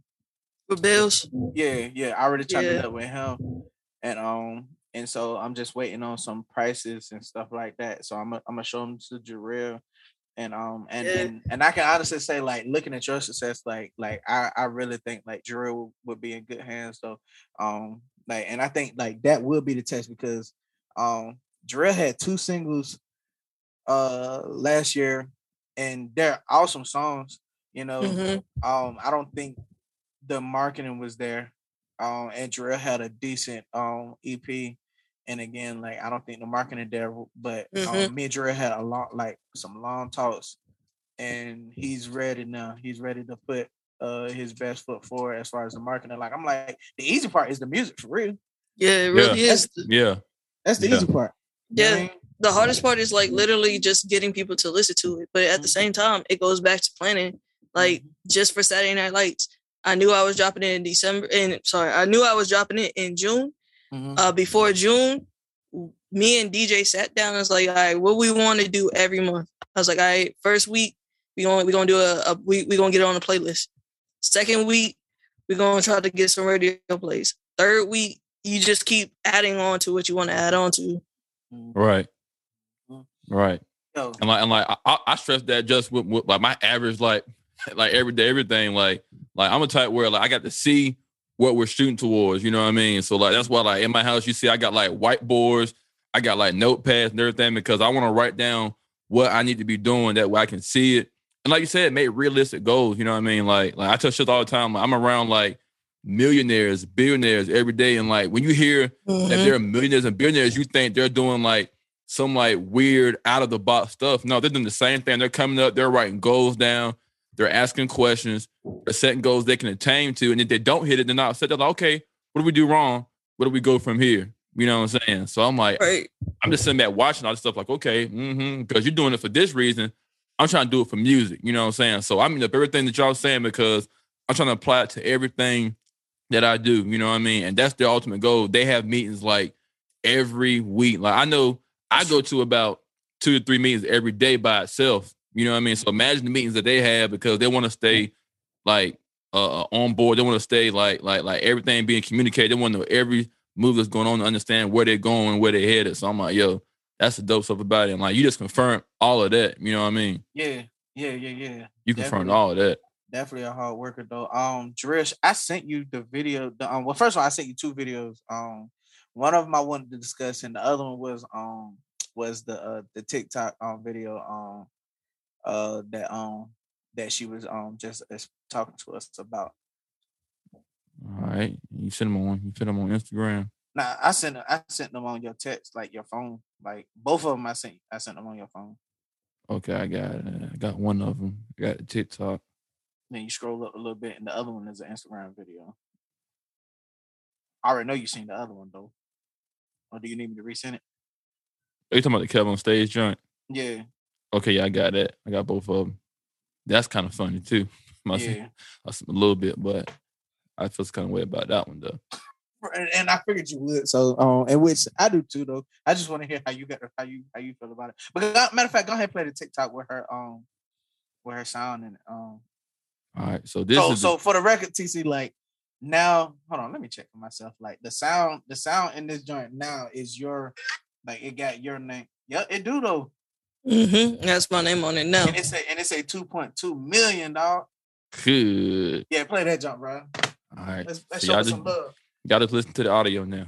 with bills yeah, yeah. I already chopped it up with him, and um, and so I'm just waiting on some prices and stuff like that. So I'm i I'm gonna show them to Jarrell, and um, and Yeah. and and I can honestly say, like, looking at your success, like, like I I really think like Jarrell would be in good hands. So, um, like, and I think like that will be the test because um, Jarrell had two singles, uh, last year, and they're awesome songs. You know, hmm um, I don't think the marketing was there. Um, and Jarrell had a decent um EP, and again, like I don't think the marketing there, but Mhm. um, me and Jarrell had a long, like some long talks, and he's ready now. He's ready to put uh his best foot forward as far as the marketing. Like I'm like, the easy part is the music for real. yeah it really Yeah. is Yeah. That's the Yeah. easy part. You know Yeah. the hardest part is like literally just getting people to listen to it. But at the Mhm. same time, it goes back to planning. Like Mhm. just for Saturday Night Lights, I knew I was dropping it in December. And sorry, I knew I was dropping it in June. Mhm. Uh, before June, me and DJ sat down and was like, all right, what we want to do every month. I was like, all right, first week we gonna we gonna do a, a we we gonna get it on a playlist. Second week we're gonna try to get some radio plays. Third week you just keep adding on to what you want to add on to. Mhm. Right. Mhm. Right. Yo, And like, and like, I- I, I stress that just with, with like my average, like, like everyday everything. Like, like I'm a type where like I got to see what we're shooting towards. You know what I mean? So like that's why like in my house you see I got like whiteboards, I got like notepads and everything because I want to write down what I need to be doing that way I can see it. And like you said, make realistic goals. You know what I mean? Like, like I tell shit all the time. Like, I'm around like millionaires, billionaires every day, and like when you hear that Mhm. they're millionaires and billionaires, you think they're doing like some like weird out of the box stuff. No, they're doing the same thing. They're coming up, they're writing goals down, they're asking questions, they're setting goals they can attain to. And if they don't hit it, they're not set. They're like, okay, what do we do wrong? Where do we go from here? You know what I'm saying? So I'm like, Right. I'm just sitting back watching all this stuff, like, okay, mm-hmm, because you're doing it for this reason. I'm trying to do it for music. You know what I'm saying? So I mean up everything that y'all saying because I'm trying to apply it to everything that I do. You know what I mean? And that's their ultimate goal. They have meetings like every week. Like I know I go to about two to three meetings every day by itself. You know what I mean? So imagine the meetings that they have because they want to stay like uh on board. They want to stay like like like everything being communicated. They want to know every move that's going on to understand where they're going, and where they're headed. So I'm like, yo, that's the dope stuff about it. And like you just confirmed all of that. You know what I mean? yeah, yeah, yeah, yeah. You confirmed Definitely. all of that. definitely a hard worker though. Um, Drish, I sent you the video. The, um, well, first of all, I sent you two videos. Um, one of them I wanted to discuss, and the other one was um was the uh the TikTok um video um uh that um that she was um just uh, talking to us about. All right. You send them on. You send them on Instagram. Nah, I sent them, I sent them on your text, like your phone, like both of them. I sent I sent them on your phone. Okay, I got uh, I got one of them. I got the TikTok. Then you scroll up a little bit, and the other one is an Instagram video. I already know you seen the other one though. Or do you need me to resend it? Are you talking about the Kevin on stage joint? Yeah, Okay, yeah, I got that. I got both of them. That's kind of funny too. Must yeah. a little bit, but I feel kind of way about that one though. And, I figured you would. So, um, and which I do too, though. I just want to hear how you got how you how you feel about it. But uh, matter of fact, go ahead and play the TikTok with her um with her sound and um. All right, so this so is so for the record, TC, like now, hold on, let me check for myself. Like the sound, the sound in this joint now is your like it got your name. Yeah, it do though. Mm-hmm. That's my name on it now. And it's a and it's a two point two million dog. good. Yeah, play that jump, bro. All right, Let's, let's So show y'all us just- some love. got to listen to the audio now.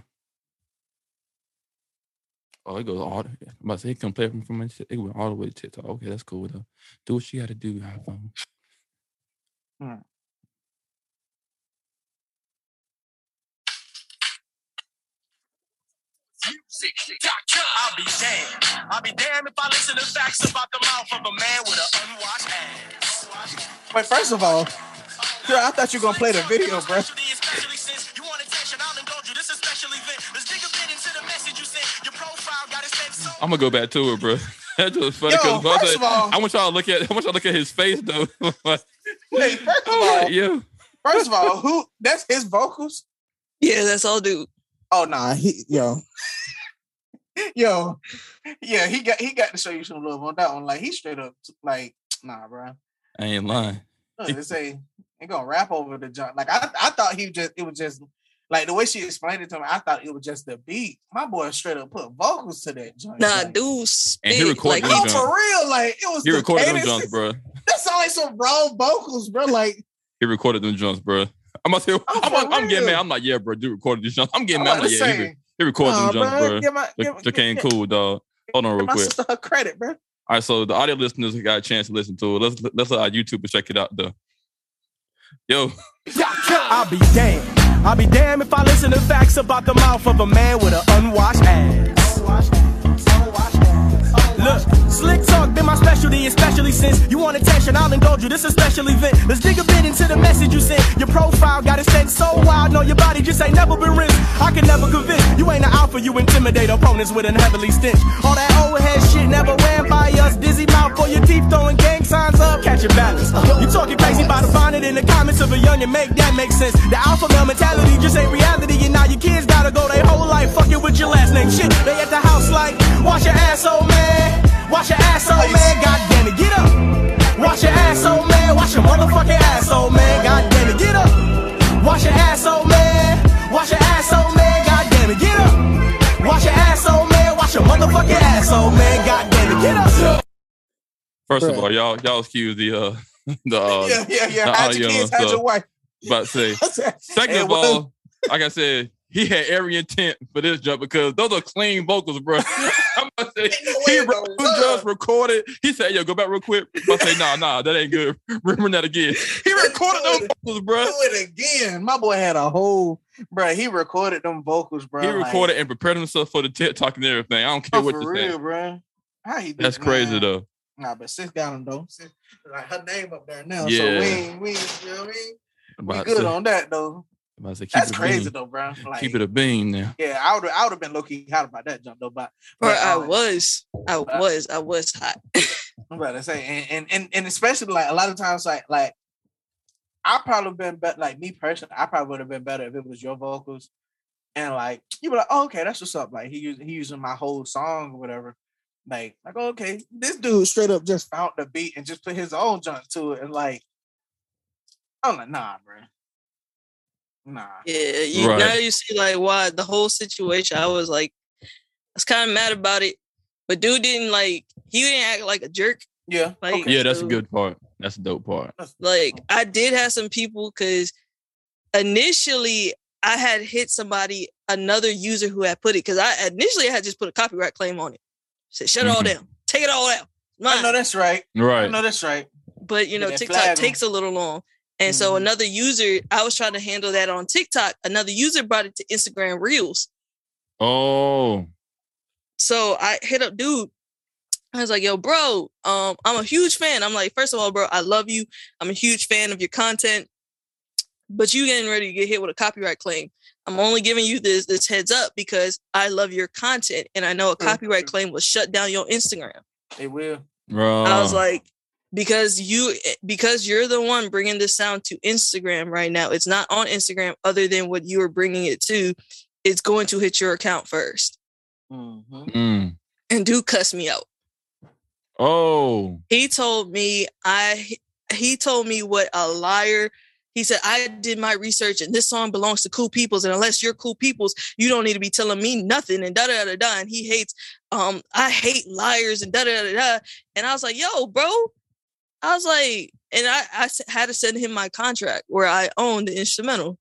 Oh, it goes all. I'm about to say it can play from from my- it went all the way to TikTok. Okay, that's cool though. Do what you got to do, iPhone. I'll be damned. I'll be damned if I listen to facts about the mouth of a man with an unwashed ass. Wait, first of all, girl, I thought you were gonna play the video, bro. Especially since you want attention, I'll indulge you. This is a special event. Let's dig a bit into the message you sent. Your profile got it set so I'm gonna go back to it, bro. That was funny Yo, because first of all- I want y'all to look at. I want y'all to look at his face though. Wait, first of all, like, yo, first of all, who? That's his vocals. Yeah, that's all dude. Oh nah, he yo, yo, yeah, he got he got to show you some love on that one. Like he straight up like nah, bro. I ain't lying. No, they say he gonna rap over the jump. Like I, I thought he just it was just like the way she explained it to me. I thought it was just the beat. My boy straight up put vocals to that joint. Nah, like, dude spit. he recorded like, them No, he, joints. for real. Like it was. He the recorded them cadences. jumps, bro. That sound like some raw vocals, bro. Like He recorded them jumps, bro. I'm about to say, Oh, I'm, for I'm, I'm getting mad. I'm like, yeah, bro, dude recorded these jumps. I'm getting mad. I'm about like, yeah, he, re- he recorded nah, them jumps, bro, bro. Give my, They, give, they ain't cool, dog. Hold on, real quick. sister her credit, bro. All right, so the audio listeners got a chance to listen to it. Let's let's let our YouTubers check it out though. Yo, I'll be damned. I'll be damned if I listen to facts about the mouth of a man with an unwashed ass. Look, slick talk been my specialty, especially since you want attention. I'll indulge you. This is a special event. Let's dig a bit into the message you sent. Your profile got it set so wild. No, your body just ain't never been rinsed. I can never convince you ain't an alpha. You intimidate opponents with an heavily stench. All that old head shit never ran by us. Dizzy mouth for your teeth throwing gang signs up. Catch your balance. You talking crazy about the bonnet in the comments of a youngin'. Make that make sense. The alpha male mentality just ain't reality. And now your kids gotta go their whole life fucking with your last name. Shit, they at the house like, wash your asshole, man. Wash your asshole, man. God damn it, get up. Wash your asshole, man. Wash your motherfucking asshole, man. God damn it, get up. Wash your asshole, man. Wash your asshole, man. God damn it, get up. Wash your asshole, man. Wash your motherfucking asshole, man. God damn it, get up. first of all, y'all y'all excuse the uh the uh yeah, yeah, yeah. the Hide your kids, and your stuff. wife. about to say. Second of all, like I said, he had every intent for this jump because those are clean vocals, bro. I'm about to say he way wrote no two love. jumps, recorded. He said, "Yo, go back real quick." I say, "Nah, nah, that ain't good. Remember that again." He recorded those vocals, bro. Do it again. My boy had a whole, bro. He recorded them vocals, bro. He like, recorded and prepared himself for the TikTok and everything. I don't care oh, what for you real, say. bro. How he That's it, crazy though. Nah, but sis got him though. Sis, like her name up there now, so we ain't, we, ain't, you know what I mean? We good to, on that though. I'm about say, keep That's crazy bean. though, bro. Like, Keep it a bean now. yeah, I would, I would have been low key hot about that jump though. But, bro, but, I um, was, I was, I was hot. I'm about to say, and, and and and especially like a lot of times, like like I probably been better. Like me personally, I probably would have been better if it was your vocals, and like you were like, oh, okay, that's what's up. Like he using he using my whole song or whatever. Like like oh, okay, this dude straight up just found the beat and just put his own junk to it, and like I'm like, nah, bro, nah. Yeah, you Right. now you see like why the whole situation. I was like, I was kind of mad about it, but dude didn't like he didn't act like a jerk. Yeah, Like- okay. Yeah, that's a good part. That's a dope part. Like I did have some people because initially I had hit somebody, another user who had put it because I initially I had just put a copyright claim on it. Said shut it all Mhm. down, take it all out. I know that's right. Right. I Right. know that's right. But you know, that TikTok flag 'em. takes a little long. And so Mhm. another user, I was trying to handle that on TikTok. Another user brought it to Instagram Reels. Oh. So I hit up dude. I was like, yo, bro, um, I'm a huge fan. I'm like, first of all, bro, I love you. I'm a huge fan of your content. But you getting ready to get hit with a copyright claim. I'm only giving you this this heads up because I love your content and I know a copyright claim will shut down your Instagram. It will. Bro. I was like, because you because you're the one bringing this sound to Instagram right now. It's not on Instagram other than what you are bringing it to. It's going to hit your account first. Mm-hmm. Mm. And do cuss me out. Oh. He told me I he told me what a liar. He said I did my research and this song belongs to cool peoples and unless you're cool peoples, you don't need to be telling me nothing and da da da da. And he hates um I hate liars and da da da da. And I was like, yo, bro. I was like, and I, I had to send him my contract where I owned the instrumental.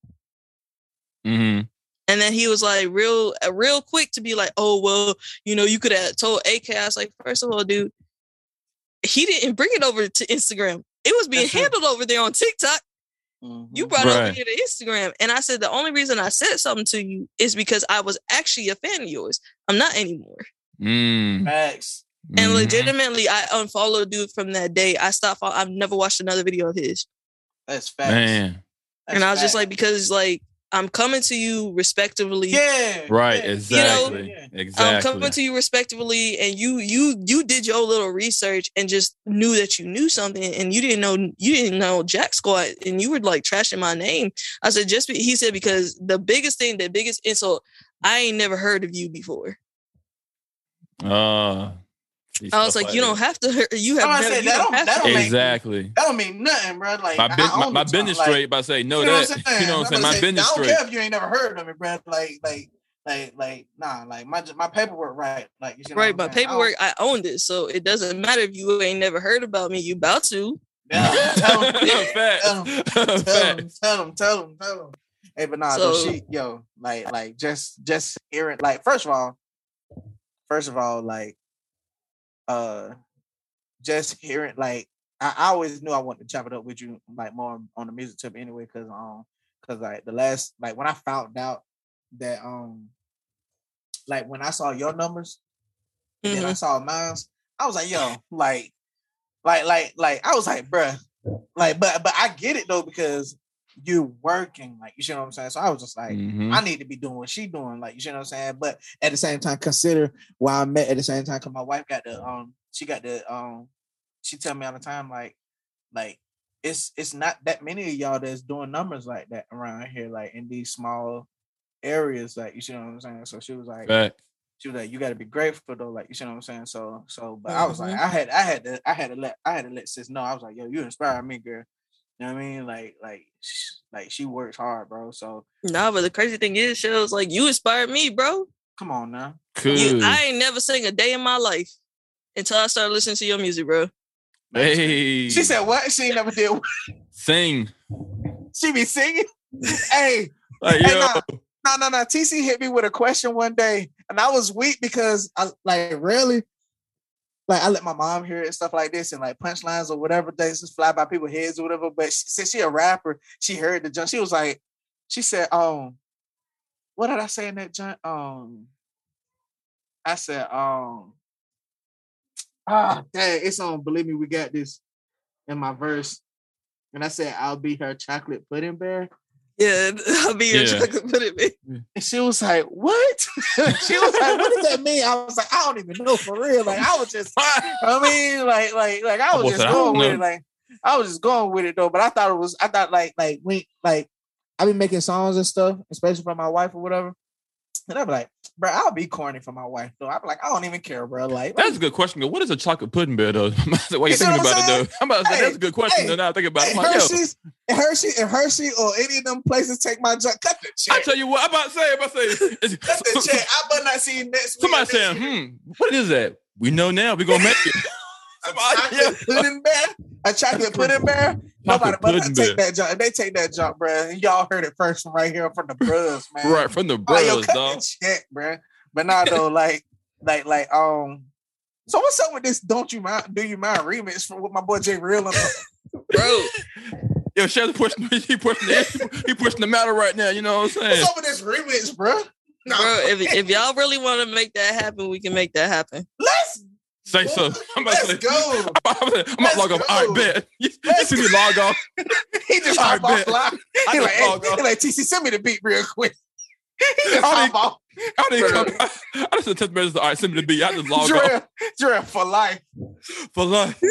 Mm-hmm. And then he was like real uh, real quick to be like, oh well, you know, you could have told AK. I was like, first of all, dude, he didn't bring it over to Instagram. It was being That's true. handled over there on TikTok. Mm-hmm. You brought it over here to Instagram. And I said the only reason I said something to you is because I was actually a fan of yours. I'm not anymore. Mm. Facts. And Mhm. legitimately, I unfollowed dude from that day. I stopped. Follow- I've never watched another video of his. That's facts. Man. That's and I was just like, because like I'm coming to you respectively. yeah, Right. yeah, Exactly. yeah. I'm coming to you respectively, and you you you did your little research and just knew that you knew something, and you didn't know you didn't know Jack Squad, and you were like trashing my name. I said just be, he said because the biggest thing, the biggest insult, I ain't never heard of you before. Uh, I was like, you don't have to. hear- You have I never. said, you that don't don't- have that don't make- Exactly. That don't mean nothing, bro. Like My, I- bus- I my, my business like, straight by say, know you know that. what You know what I'm saying? I'm My saying, business I don't straight. care if you ain't never heard of me, bro. Like, like, like, like, nah, like my my paperwork right. Like, you see what Right, I'm my saying? I don't- paperwork, I owned it, so it doesn't matter if you ain't never heard about me. You about to. Yeah, tell 'em. Facts. Tell 'em. Tell Facts. them, tell them, tell them, tell them. Hey, but nah, though, So- she, yo, like, like, just, just hearing, like, first of all, first of all, like, uh, just hearing, like, I, I always knew I wanted to chop it up with you, like, more on the music tip anyway, cause, um, cause like the last, like, when I found out that, um, like, when I saw your numbers, and then I Mhm. saw mine, I was like, yo, like, like, like, like, I was like, bruh, like, but, but I get it though because you're working, like, you see what I'm saying. So I was just like, Mhm. I need to be doing what she doing, like, you see what I'm saying. But at the same time, consider where I met at the same time, cause my wife got the, um, she got the, um, she tell me all the time, like, like, it's it's not that many of y'all that's doing numbers like that around here, like in these small areas, like you see what I'm saying. So she was like, she was like, you gotta be grateful though, like you see what I'm saying. So so but I was like, Mhm. I had I had to I had to let I had to let sis know. I was like, yo, you inspire me, girl. You know what I mean? Like like sh- like she works hard, bro. So Nah, but the crazy thing is, she was like you inspired me, bro. come on now. Cool. You, I ain't never sang a day in my life until I started listening to your music, bro. hey. She said what? She ain't never did what? sing. she be singing. hey, Like, Hey, yo. no, no, no. TC hit me with a question one day, and I was weak because I like really, like I let my mom hear it and stuff like this, and like punchlines or whatever things just fly by people's heads or whatever. But she, since she a rapper, she heard the jump. She was like, she said, um, what did I say in that jump? Um, I said, um, ah, dang, it's on. Believe me, we got this in my verse. And I said, I'll be her chocolate pudding bear. Yeah, I'll be your Yeah. chocolate pudding man. And she was like, "What?" she was like, "What does that mean?" I was like, "I don't even know for real." Like, I was just, I mean, like, like, like, I I was was just like, going with know. it. Like, I was just going with it though. But I thought it was, I thought like, like we, like, I be making songs and stuff, especially for my wife or whatever. And I'd be like, bro, I'll be corny for my wife though. I'd be like, I don't even care, bro. Like, That's a good question. What is a chocolate pudding bear though? Why you You thinking about it saying? though? I'm about to say Hey, that's a good question. hey, though. now I think about it. hey, I'm like, yo, Hershey's, Hershey, if Hershey or any of them places take my junk, cut the I check. tell you what, I'm about to say, I'm about to say, Cut the check. I better not see you next week. somebody saying, year. hmm, what is that? We know now. We're gonna make it. a chocolate pudding bear, a chocolate pudding bear. Nobody but pudding take bear. that jump. They take that jump, bro. Y'all heard it first from right here from the bros, man. Right from the Oh, yo, bros, cut dog. that check, bro. But now though, like, like, like, um, So what's up with this? Don't you mind? Do you mind remix from with my boy Jay Real? on bro. Yo, Shell's pushing he pushing the, he pushing the matter right now. You know what I'm saying? What's saying? up with this remix, bro? No, Bro, if, if y'all really want to make that happen, we can make that happen. let's Say so. I'm about let's to say, go. I'm about to log off. All right, bet. You, you see me log off. He just All right, off bet. fly. I He like, hey, off. he like TC, send me the beat real quick. He just I hop off. I didn't come. I, I just sent text messages. All right, send me the beat. I just log off Drill, drill for life. for life.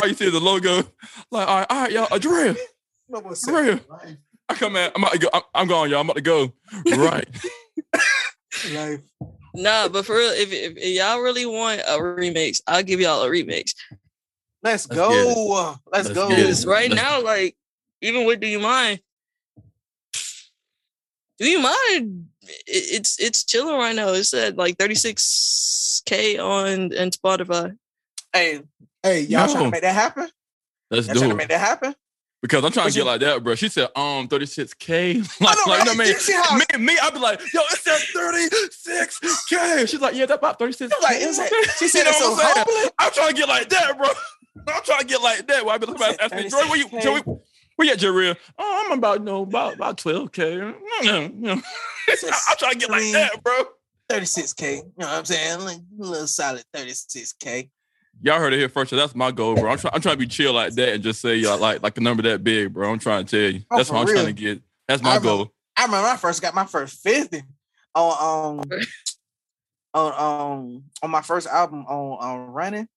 All you see is the logo. Like, all right, all right, y'all. A drill. Drill. I come in. I'm about to go. I'm, I'm going, y'all. I'm about to go. Right. Life. Nah, but for real, if, if, if y'all really want a remix, I'll give y'all a remix. Let's, Let's go. Let's, Let's go. get it. Because right Let's- now, like, even with Do You Mind? Do You Mind? it- It's it's chilling right now. It's at like 36k on and Spotify. Hey, hey, y'all trying to make that happen? Let's Y'all trying do to make that happen? Because I'm trying What to you- get like that, bro. She said, um, 36K. Like, I know, like, you know right? I mean? How- me, me, I'd be like, yo, it says 36K. She's like, yeah, that's about 36. It was like, it was like, she said You know it so what I'm saying? I'm trying to get like that, bro. I'm trying to get like that. Where I be looking at asking, Joy, where you, 36K. Joey, where you at, Jarrell? Oh, I'm about, no, about, about 12K. I'm trying to get like that, bro. 36K. You know what I'm saying? Like a little solid 36K. Y'all heard it here first. So that's my goal, bro. I'm trying. I'm trying to be chill like that and just say y'all like like a number that big, bro. I'm trying to tell you. Oh, That's for what I'm real? trying to get. That's my I remember- goal. I remember I first got my first 50 on um on um on my first album on on running.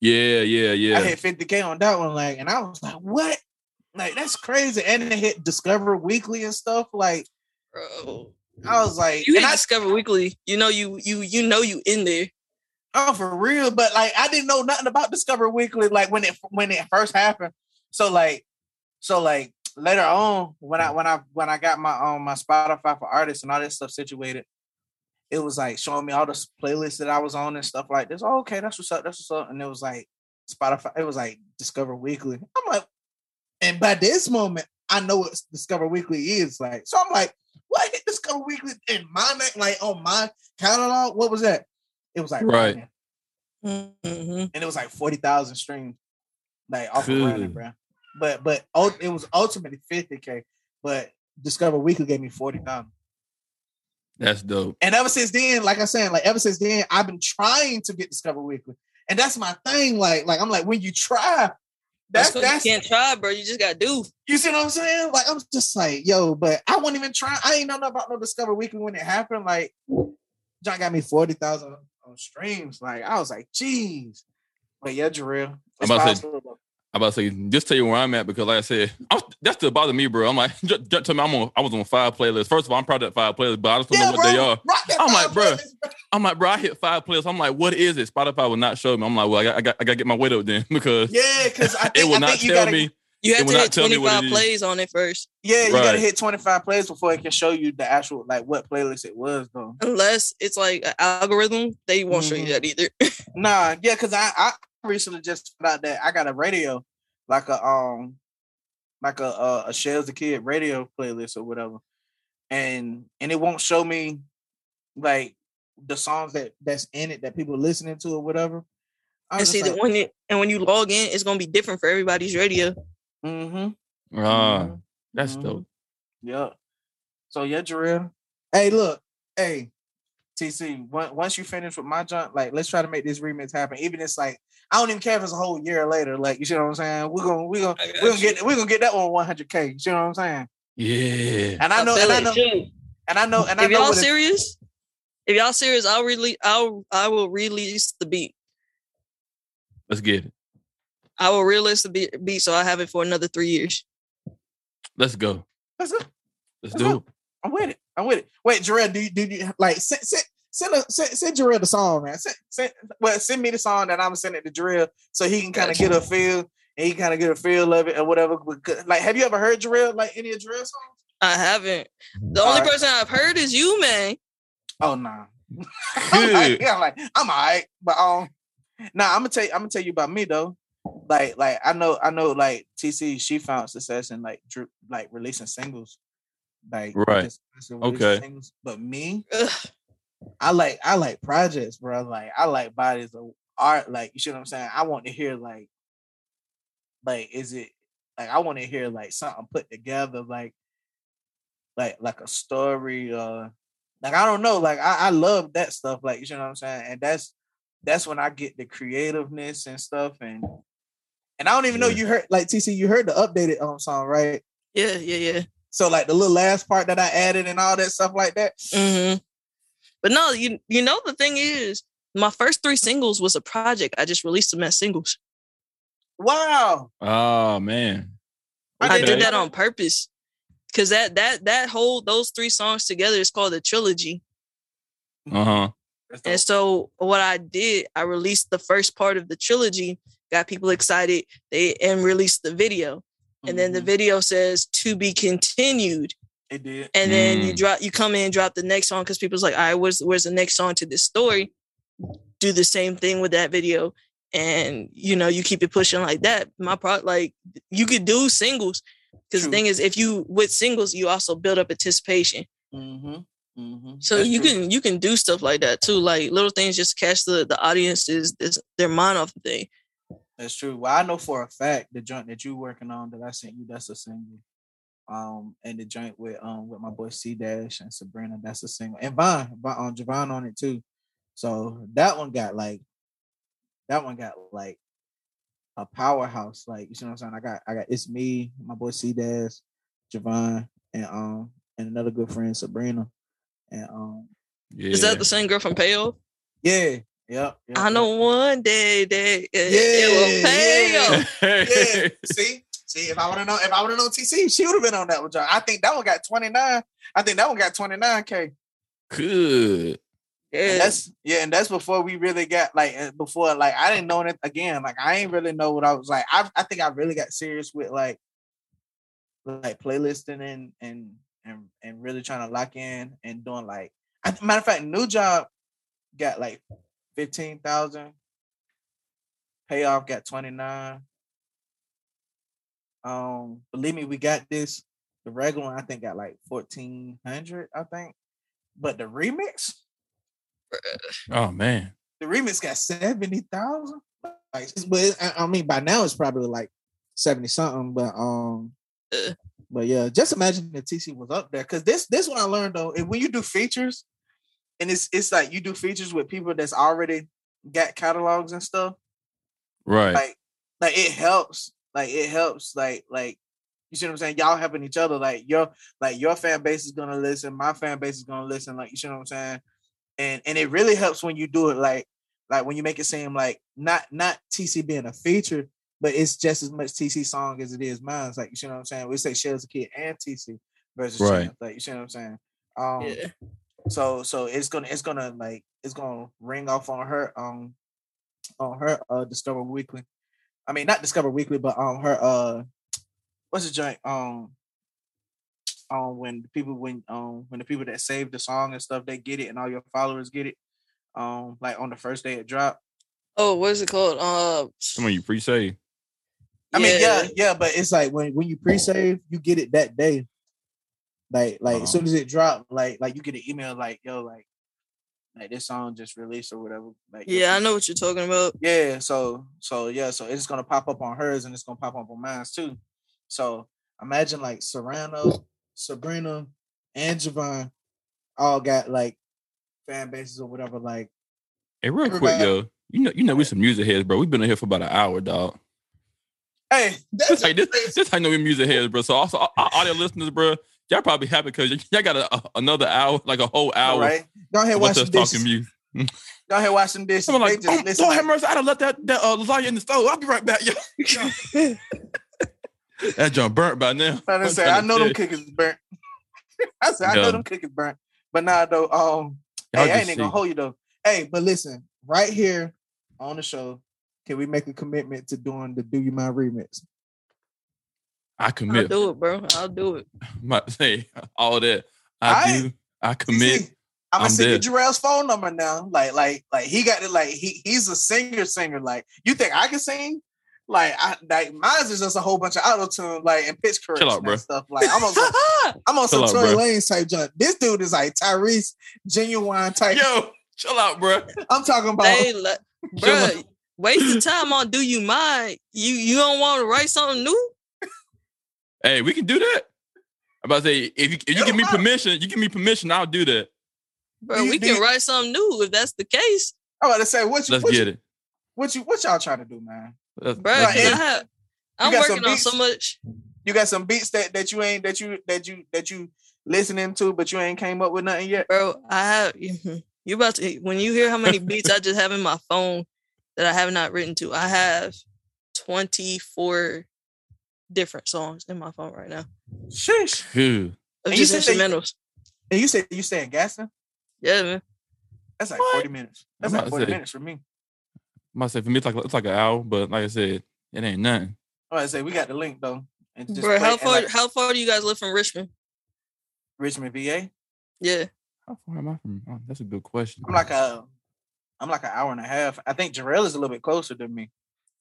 Yeah, yeah, yeah. I hit 50k on that one, like, and I was like, what? Like that's crazy. And then it hit Discover Weekly and stuff. Like, Bro. I was like, You hit I, Discover Weekly. You know you you you know you in there. Oh for real, but like I didn't know nothing about Discover Weekly, like when it when it first happened. So like, so like later on, when I when I when I got my um my Spotify for artists and all this stuff situated, it was like showing me all the playlists that I was on and stuff like this. Oh, okay, that's what's up. That's what's up. And it was like Spotify. It was like Discover Weekly. I'm like, and by this moment, I know what Discover Weekly is like. So I'm like, what Discover Weekly in my like on my catalog? What was that? It was like Right. Running, hmm and it was like forty thousand streams, like off of Cool. running, bro. But but it was ultimately fifty k. But Discover Weekly gave me forty thousand. That's dope. And ever since then, like I said, like ever since then, I've been trying to get Discover Weekly, and that's my thing. Like, like I'm like, when you try, That's, that's 'cause that's you can't try, bro. You just gotta do. you see what I'm saying? Like, I'm just like, yo, but I wasn't even trying. I ain't know nothing about no Discover Weekly when it happened. Like, John got me forty thousand on streams. Like, I was like, jeez. But yeah, Jarrell. I'm about to say- I'm about to say, just tell you where I'm at because, like I said, I'm, that still bother me, bro. I'm like, just, just tell me I'm on. I was on five playlists. First of all, I'm proud of that five playlists, but I just don't yeah, know what bro, they are. I'm like, bro. I'm like, bro, I hit five playlists. I'm like, what is it? Spotify will not show me. I'm like, well, I got, I got, I got to get my weight up then because Yeah, because it will I not think you tell gotta, me. You have to hit tell me what 25 plays on it first. Yeah, you gotta hit 25 plays before it can show you the actual like what playlist it was though. Unless it's like an algorithm, they won't show you Mhm. that either. Nah, yeah, because I I recently just found out that I got a radio, like a um, like a a, a Shells the Kid radio playlist or whatever, and and it won't show me like the songs that that's in it that people are listening to or whatever. I and see just that when it and when you log in, it's gonna be different for everybody's radio. Mm-hmm, Ah, that's Mhm. dope. yeah. So yeah, Jarrell. Hey, look, hey, TC. Once you finish with my junk, like let's try to make this remix happen. Even it's like I don't even care if it's a whole year later. Like you see what I'm saying? We're gonna we're gonna we're gonna you. get we're gonna get that one 100k. You see what I'm saying? Yeah. And I know feel and I know and I know and I if know y'all what it- serious, if y'all serious, I'll release. I'll I will release the beat. Let's get it. I will release the beat, beat so I have it for another three years. Let's go. Let's go. Let's Let's do go. it. I'm with it. I'm with it. Wait, Jarrell, do you do you like send send send, a, send, send Jarrell the song, man? Send, send well send me the song that I'm gonna send it to Jarrell so he can kind of Gotcha. get a feel and he kind of get a feel of it or whatever. Like, have you ever heard Jarrell like any of Jarrell songs? I haven't. The only Alright. person I've heard is you, man. Oh nah. I'm like, Good. I'm like, I'm alright, but um, nah, I'm gonna tell you, I'm gonna tell you about me though. Like, like I know, I know, like TC, she found success in like dr- like releasing singles, like Right. just- just Okay. Singles. But me, Ugh. I like I like projects, bro. Like I like bodies of art. Like you see what I'm saying? I want to hear like like is it like I want to hear like something put together, like like like a story uh like I don't know, like I, I love that stuff, like you know what I'm saying? And that's that's when I get the creativeness and stuff and and I don't even know you heard like TC, you heard the updated um song, right? Yeah, yeah, yeah. So like the little last part that I added and all that stuff like that. hmm But no, you you know the thing is, my first three singles was a project. I just released them as singles. Wow. Oh man. I I did that on purpose. Cause that that that whole those three songs together is called a trilogy. Uh huh. And so what I did, I released the first part of the trilogy, got people excited, they and released the video. And then the Mhm. video says to be continued. it did. And then you Mm. drop you come in and drop the next song because people's like, all right, where's where's the next song to this story? Do the same thing with that video. And you know, you keep it pushing like that. My part like you could do singles. Because the thing is, if you with singles, you also build up anticipation. Mm-hmm. Mm-hmm. So you can you can do stuff like that too, like little things just catch the the audience's this, their mind off the thing. That's true. Well, I know for a fact the joint that you working on that I sent you, that's a single. Um, and the joint with um with my boy C Dash and Sabrina, that's a single. And Vaughn, Vaughn um, Javon on it too. So that one got like that one got like a powerhouse. Like you see what I'm saying? I got I got it's me, my boy C Dash, Javon, and um and another good friend Sabrina. And um Yeah. Is that the same girl from Payoff? yeah, yep. yep I yep. know one day that it, it will pay Yeah, yeah. See, see, if I would have known, if I would have known TC, she would have been on that one. John. I think that one got 29. I think that one got 29k. Good. And Yeah. that's yeah, and that's before we really got like uh, before like I didn't know it again. Like I ain't really know what I was like. I I think I really got serious with like like playlisting and and and and really trying to lock in and doing like I, matter of fact, new job got like fifteen thousand. Payoff got twenty nine. Um, believe me, we got this. The regular one I think got like fourteen hundred. I think, but the remix Oh man. the remix got 70,000. Like, but I mean, by now it's probably like 70 something. But um, Uh. but yeah, just imagine if TC was up there. Cause this this what I learned though, if when you do features, and it's it's like you do features with people that's already got catalogs and stuff, Right. like like it helps. Like it helps, like like you see what I'm saying? Y'all helping each other. Like your like your fan base is gonna listen, my fan base is gonna listen. Like you see what I'm saying? And and it really helps when you do it like like when you make it seem like not not TC being a feature, but it's just as much TC song as it is mine. It's like you see what I'm saying? We say Shell as a kid and TC versus Right. Chanze. Like you see what I'm saying? Um yeah. So so it's gonna it's gonna like it's gonna ring off on her um on her uh Discover Weekly. I mean not Discover Weekly, but um her uh what's the joint um um when the people when um when the people that save the song and stuff they get it and all your followers get it um like on the first day it dropped. Oh, what is it called? Uh, Come on, you pre-save. I mean yeah yeah but it's like when when you pre-save you get it that day. Like like as uh-huh. soon as it dropped like like you get an email like yo like like this song just released or whatever. Like your Yeah, I know what you're talking about. Yeah, so so yeah, so it's gonna pop up on hers and it's gonna pop up on mine too. So imagine like Serrano, Sabrina, and Javon all got like fan bases or whatever. Like, Hey, real quick, Everybody- yo. You know, you know, we some music heads, bro. We've been in here for about an hour, dog. hey, This that's how this, crazy. this how I know we music heads, bro. So also, our our audio listeners, bro, y'all probably happy because y'all got a, a- another hour, like a whole hour. right. Go ahead, wash some dishes. talking music. Go ahead, wash some dishes. I'm like, They just oh, Lord have mercy, I'd have left that, that uh, lasagna in the stove. I'll be right back, yo. that junk burnt by now. I done say, I know them cookies burnt. I said, I know them cookies burnt. But nah, though, um, hey, I ain't even gonna hold you though. Hey, but listen, right here on the show, can we make a commitment to doing the Do You Mind remix? I commit. I'll do it, bro. I'll do it. My, say all that. I Aight. do. I commit. I'm gonna I'm send you. Jarrell's phone number now. Like, like, like he got it. Like he he's a singer, singer. Like, you think I can sing? like I like mine is just a whole bunch of auto tune like and pitch correction out, bro. and stuff. Like I'm on some, I'm on some Chill out, Tory. Lanez type junk. This dude is like Tyrese Ginuwine type. Yo, chill out, bro. I'm talking about They le- Chill bruh, waste the time on do you mind? You you don't want to write something new? Hey, we can do that. I'm about to say, if you if you give me permission, you give me permission, I'll do that. Bro, we can write something new if that's the case. I'm about to say what you Let's what get you, it. what you what y'all trying to do, man? Let's, Bro, let's I it. have I'm got working on so much. You got some beats that, that you ain't that you that you that you listening to, but you ain't came up with nothing yet. Bro, I have mm-hmm. you about to when you hear how many beats I just have in my phone that I have not written to, I have 24 different songs in my phone right now. Sheesh. Phew. Of And you just said that you- And you said you staying Gaston? Yeah, man. That's like What? 40 minutes. That's I'm like 40 say. minutes for me. I might say for me it's like it's like an hour, but like I said, it ain't nothing. I say we got the link though. And just Bro, how it far like how far do you guys live from Richmond? Richmond, VA. Yeah. How far am I from? Oh, that's a good question. I'm like a I'm like an hour and a half. I think Jarrell is a little bit closer than me.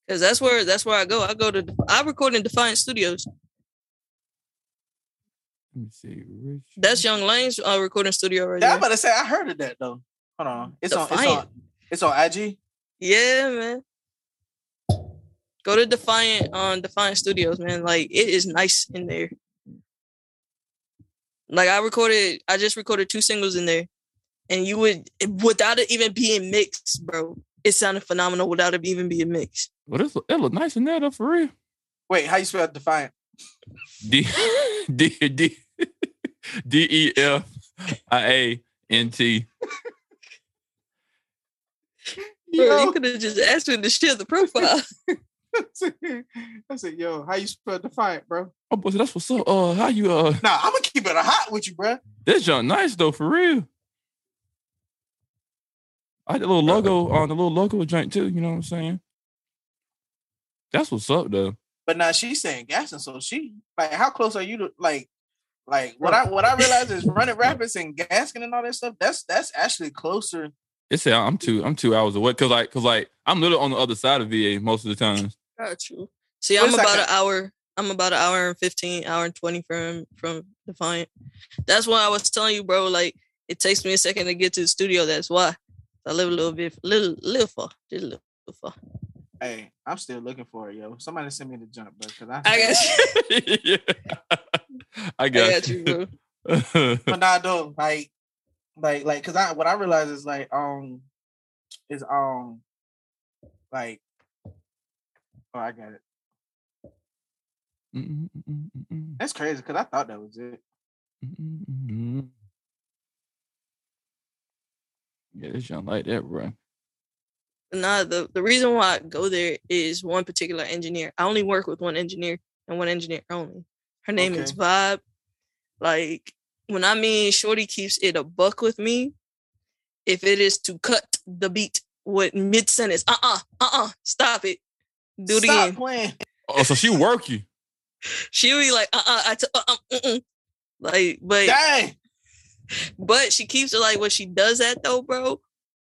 Cause that's where that's where I go. I go to I record in Defiant Studios. Let me see. Rich. That's Young Lane's uh, recording studio right Yeah, I'm about to say I heard of that though. Hold on. It's on it's on it's on IG. Yeah, man. Go to Defiant on Defiant Studios, man. Like it is nice in there. Like I recorded, I just recorded two singles in there, and you would without it even being mixed, bro. It sounded phenomenal without it even being mixed. Well, this it look nice in there though, for real. Wait, how you spell Defiant? D D D D E F I A N T. Bro, Yo. you could have just asked him to share the profile. I said, yo, how you spell Defiant, bro? Oh, boy, that's what's up. Uh, how you uh? Nah, I'm gonna keep it hot with you, bro. This junk nice though, for real. I had a little logo on the little logo joint too. You know what I'm saying? That's what's up though. But now she's saying Gaston, so she like how close are you to like like what I what I realize is Roanoke Rapids and Gaston and all that stuff. That's that's actually closer. It's said I'm two I'm two hours away because like because like I'm literally on the other side of VA most of the time. Got you. See, I'm is about kind- an hour. I'm about an hour and fifteen, hour and twenty from from Defiant. That's why I was telling you, bro. Like it takes me a second to get to the studio. That's why I live a little bit, little, little far, just a little far. Hey, I'm still looking for it, yo. Somebody send me the jump, bro. Cause I, I got you. yeah. I I got, got you, bro. but nah, though, like, like, like, cause I what I realize is like, um, is um, like, oh, I got it. Mm, mm, mm, mm, mm, That's crazy, cause I thought that was it. mm, mm, mm. Yeah, this young like that, bro. Nah, the, the reason why I go there is one particular engineer. I only work with one engineer and one engineer only. Her name is Okay. Vibe. Like when I mean Shorty keeps it a buck with me, if it is to cut the beat with mid sentence, uh uh uh uh, stop it, do it Stop again. playing. Oh, so she work you. She'll be like, uh uh, I t- uh uh, like, but Dang. but she keeps it like when she does that though, bro.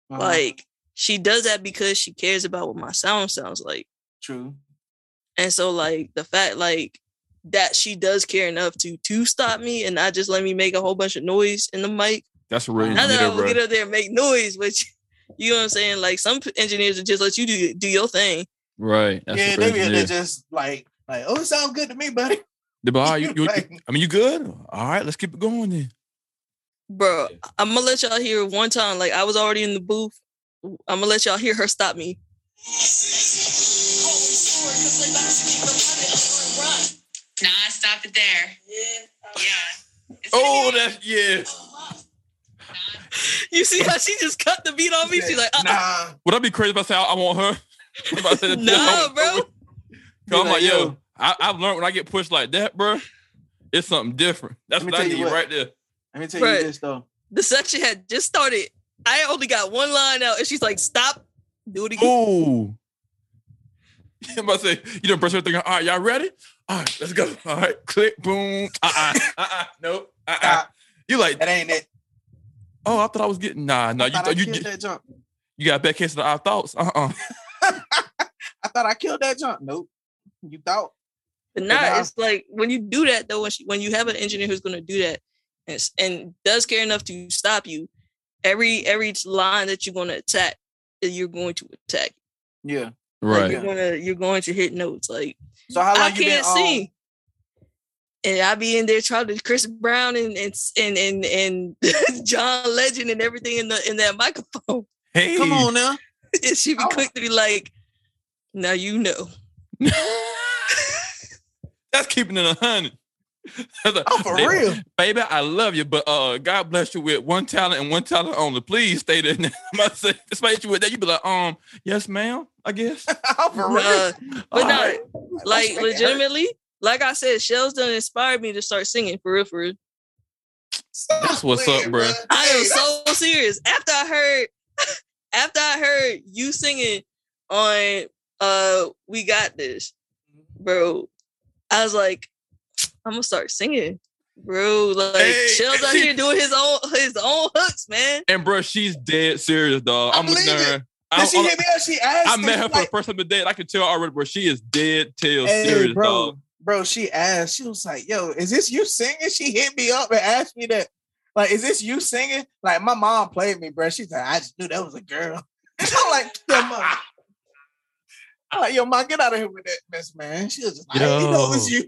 Uh-huh, Like she does that because she cares about what my sound sounds like. true. And so like the fact like that she does care enough to to stop me and not just let me make a whole bunch of noise in the mic. That's a real not that I will get up there and make noise, but you know what I'm saying? Like some engineers will just let you do do your thing. Right. That's yeah, a they real be engineer. they just like like, oh, it sounds good to me, buddy. They be, "All right, you, you, Like- I mean, you good? All right, let's keep it going then. Bro, I'm gonna let y'all hear one time. Like I was already in the booth. I'm gonna let y'all hear her stop me. Nah, stop it there. Yeah. It's Oh, gonna that's yeah. You see how she just cut the beat on me? She's like, uh, uh nah. Would I be crazy if I say I, I want her? If I said, nah, bro. Cause I'm like, like, yo, yo. I, I've learned when I get pushed like that, bro, it's something different. That's what I need what. right there. Let me tell Right. you this though. The section had just started. I only got one line out, and she's like, "Stop, do it again." Ooh. I'm about to say, you done brush everything. All right, y'all ready? All right, let's go. All right, click, boom. Uh-uh, uh-uh, nope, uh-uh. Stop. You like, That ain't it. oh, I thought I was getting, nah, nah, you, Thought I you, killed you, that jump. you got a bad case of our thoughts. Uh-uh. I thought I killed that jump. Nope. You thought. But But not. It's like when you do that though. When, she, when you have an engineer who's going to do that and, and does care enough to stop you, every every line that you're going to attack, you're going to attack. Yeah. Like, Right. you're gonna you're going to hit notes. Like So how long I you been can't um, sing. And I be in there trying to Chris Brown and and and and, and John Legend and everything in the in that microphone. Hey. Come on now. And she be Oh. quick to be like, now you know. That's keeping it a hundred. Oh, for They- real. baby. I love you, but uh, God bless you with one talent and one talent only. Please stay there. I'm about to say, despite you with that, you be like, um, yes, ma'am. I guess. Oh, for real. Uh, but All no, right. like make it hurt. legitimately, like I said, Shells done inspired me to start singing for real, for real. That's what's up, bro. I am so serious. After I heard, after I heard you singing on uh "We Got This," bro, I was like, I'm gonna start singing, bro. Like Hey, Shells out she- here doing his own his own hooks, man. And bro, she's dead serious, dog. I I'm looking at her. I, she hit me up. She asked. I met her for the first time today. and I can tell already, bro. She is dead tail Hey, serious, bro, dog. bro, she asked, she was like, yo, is this you singing? She hit me up and asked me that. Like, is this you singing? Like, my mom played me, bro. She's like, I just knew that was a girl. I'm like, yo, mom. I'm like, yo, mom, get out of here with that mess, man. She was just like, you know, it was you.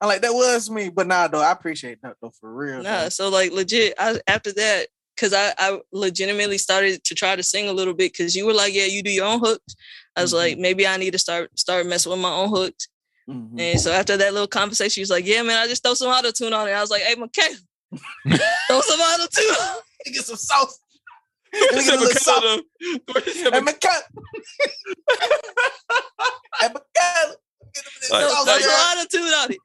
I'm like, that was me. But nah, though, I appreciate that, though, for real. Nah, though. so like legit, I after that, cause I I legitimately started to try to sing a little bit, cause you were like, yeah, you do your own hooks. I was Mhm. like, maybe I need to start start messing with my own hooks. Mhm. And so after that little conversation, she was like, yeah, man, I just throw some auto tune on it. I was like, hey, McKay, throw some auto tune. on. Let get some sauce. She Let me said get a little because sauce. of the- what she said Hey, because- McCut. hey, McCut. Get him this Like- Throw sauce, throw like- girl. some auto tune on it.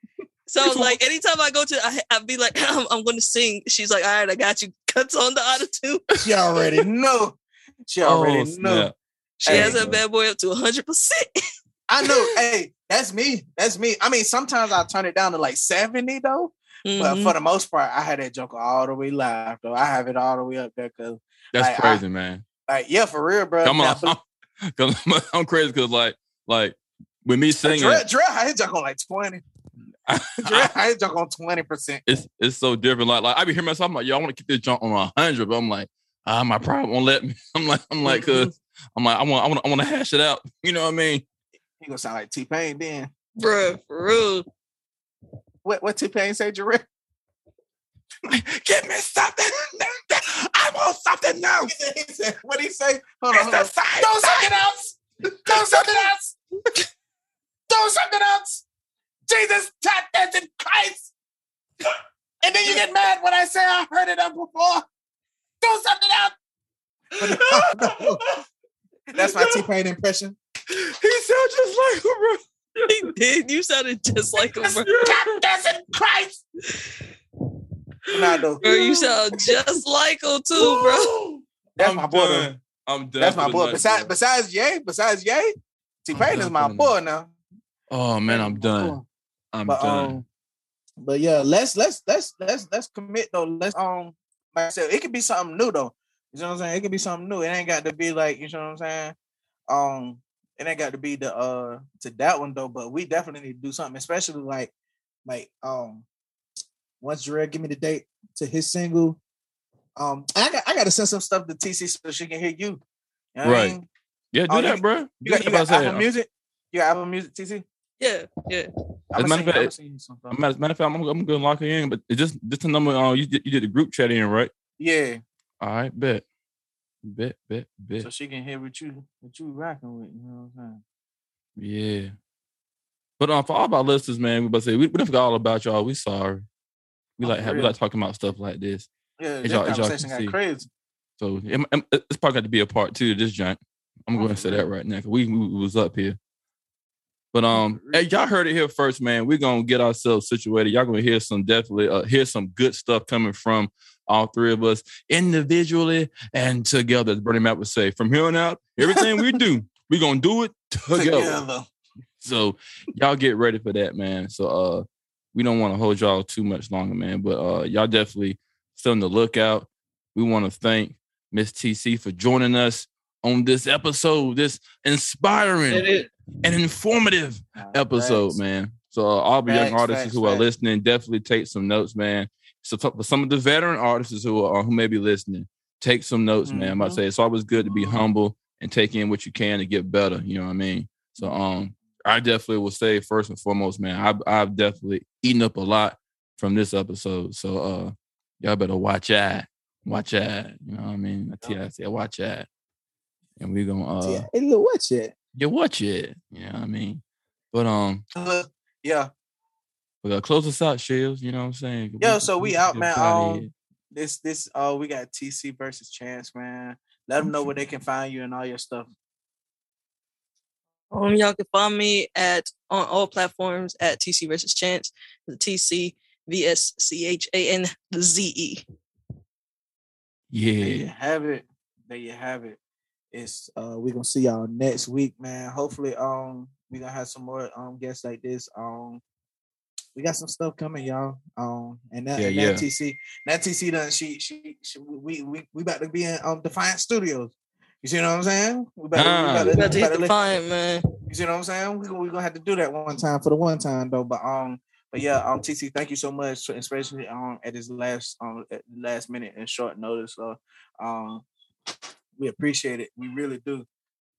So like anytime I go to, I, I'd be like, I'm, I'm going to sing. She's like, all right, I got you. Cuts on the auto tune. She already know. She already Oh, know. snap. She Hey, has that bad boy up to 100. percent I know. hey, that's me. That's me. I mean, sometimes I turn it down to like 70 though. Mm-hmm. But for the most part, I had that joke all the way live though. I have it all the way up there because That's Like, I- crazy, man. like yeah, for real, bro. Come on, because I'm, I'm crazy because like like with me singing, Dre, Dre, I hit joke on like 20. Dre, I hit on 20%. it's it's so different. Like like I be hearing myself, I'm like, yo, I want to keep this jump on a hundred, but I'm like, ah, my pride won't let me. I'm like, I'm like, Mm-hmm. cause I'm like, I want, I want, I want to hash it out. You know what I mean? He gonna sound like T Pain then. Bruh, for real. What what T Pain say, Dre? Give me something. I want something new. he said, what he say? Hold on, hold the on. same Do something else. Do something else. Do something else. Jesus, Jesus Christ. And then you get mad when I say I heard it up before. Do something else. That's my T Pain impression. He sounds just like him, bro. He did. You sounded just like him, bro. Jesus Christ. Nah, though. Bro, you sound just like him too, bro. That's I'm my boy. done. I'm done. That's my boy. Besides, bro. besides Ye, besides Ye, T I'm Pain is my boy now. Oh man, I'm done. I'm But done. um, but yeah, let's let's let's let's let's commit though. Let's um, like I said, it could be something new though. You know what I'm saying? It could be something new. It ain't got to be like you know what I'm saying. Um, it ain't got to be the uh to that one though. But we definitely need to do something, especially like like um, once Jarrell give me the date to his single. Um, I got I got to send some stuff to TC so she can hear you. You know what I Right. mean? yeah, do oh, that, you- bro. You got you. Got Apple Music. You got Apple Music, TC. Yeah, yeah. I'm As a matter of fact- send you. Matter, matter of fact, I'm, I'm gonna lock it in, but it's just just a number. Uh, you did, you did the group chat in, right? Yeah, All right, bet, bet, bet, bet. so she can hear what you what you rocking with. You know what I'm saying? Yeah. But um, for all of our listeners, man, we about to say we, we don't forget all about y'all. We sorry. We Oh, like have, we like talking about stuff like this. Yeah, As this y'all- as y'all got see. crazy. So it, it- it's probably got to be a part two of this joint. I'm Oh, going to say that right now because we, we was up here. But um, hey, y'all heard it here first, man. We're gonna get ourselves situated. Y'all gonna hear some definitely uh, hear some good stuff coming from all three of us individually and together. As Bernie Mac would say, from here on out, everything we do, we're gonna do it together. Together. So y'all get ready for that, man. So uh we don't want to hold y'all too much longer, man. But uh y'all definitely still on the lookout. We want to thank Miss TC for joining us on this episode, this inspiring, an informative episode, facts. man. So uh, all the young artists facts, who are listening, definitely take some notes, man. So for some of the veteran artists who are who may be listening, take some notes, man. I'm about to Mhm. say it's always good to be humble and take in what you can to get better. You know what I mean? So um, I definitely will say first and foremost, man, I've I've definitely eaten up a lot from this episode. So uh, y'all better watch out, watch out. You know what I mean? I tell I said watch out, and we gonna uh, yeah. Hey, look, watch it. Yeah, watch it. You know what I mean? But um, Uh, yeah. we gotta close us out, Shells. You know what I'm saying? Yo, so we out, get man. Um, this this uh we got TC versus Chanze, man. Let them know where they can find you and all your stuff. Um, y'all can find me at on all platforms at TC versus Chanze. The TC V S C H A N Z E. There you yeah, have it. There you have it. It's uh we're gonna see y'all next week, man. Hopefully, um, we're gonna have some more um guests like this. Um we got some stuff coming, y'all. Um and that, Yeah, and yeah. that TC, that TC done she she, she we, we we about to be in um Defiant Studios. You see what I'm saying? We about, Ah. we about to, got to we about to let- man. you see what I'm saying? We're we gonna have to do that one time for the one time though. But um, but yeah, um, TC, thank you so much, for especially um at this last um at last minute and short notice. So um, we appreciate it. We really do.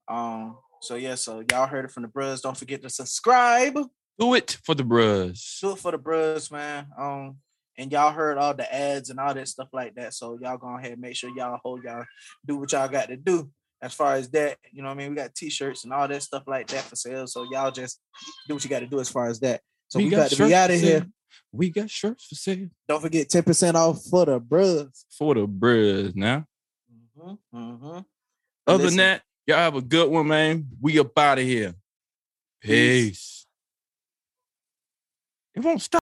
Um, so yeah, so y'all heard it from the bros. Don't forget to subscribe. do it for the bros. Do it for the bros, man. Um, and y'all heard all the ads and all that stuff like that. So y'all go ahead and make sure y'all hold y'all do what y'all got to do. As far as that, you know what I mean? We got t-shirts and all that stuff like that for sale. So y'all just do what you got to do as far as that. So we, got to be out of here. We got shirts for sale Don't forget 10% off for the bros. for the bros. Now, Mm-hmm, mm-hmm. other Listen. than that, y'all have a good one, man. We up out of here. Peace. Peace. It won't stop.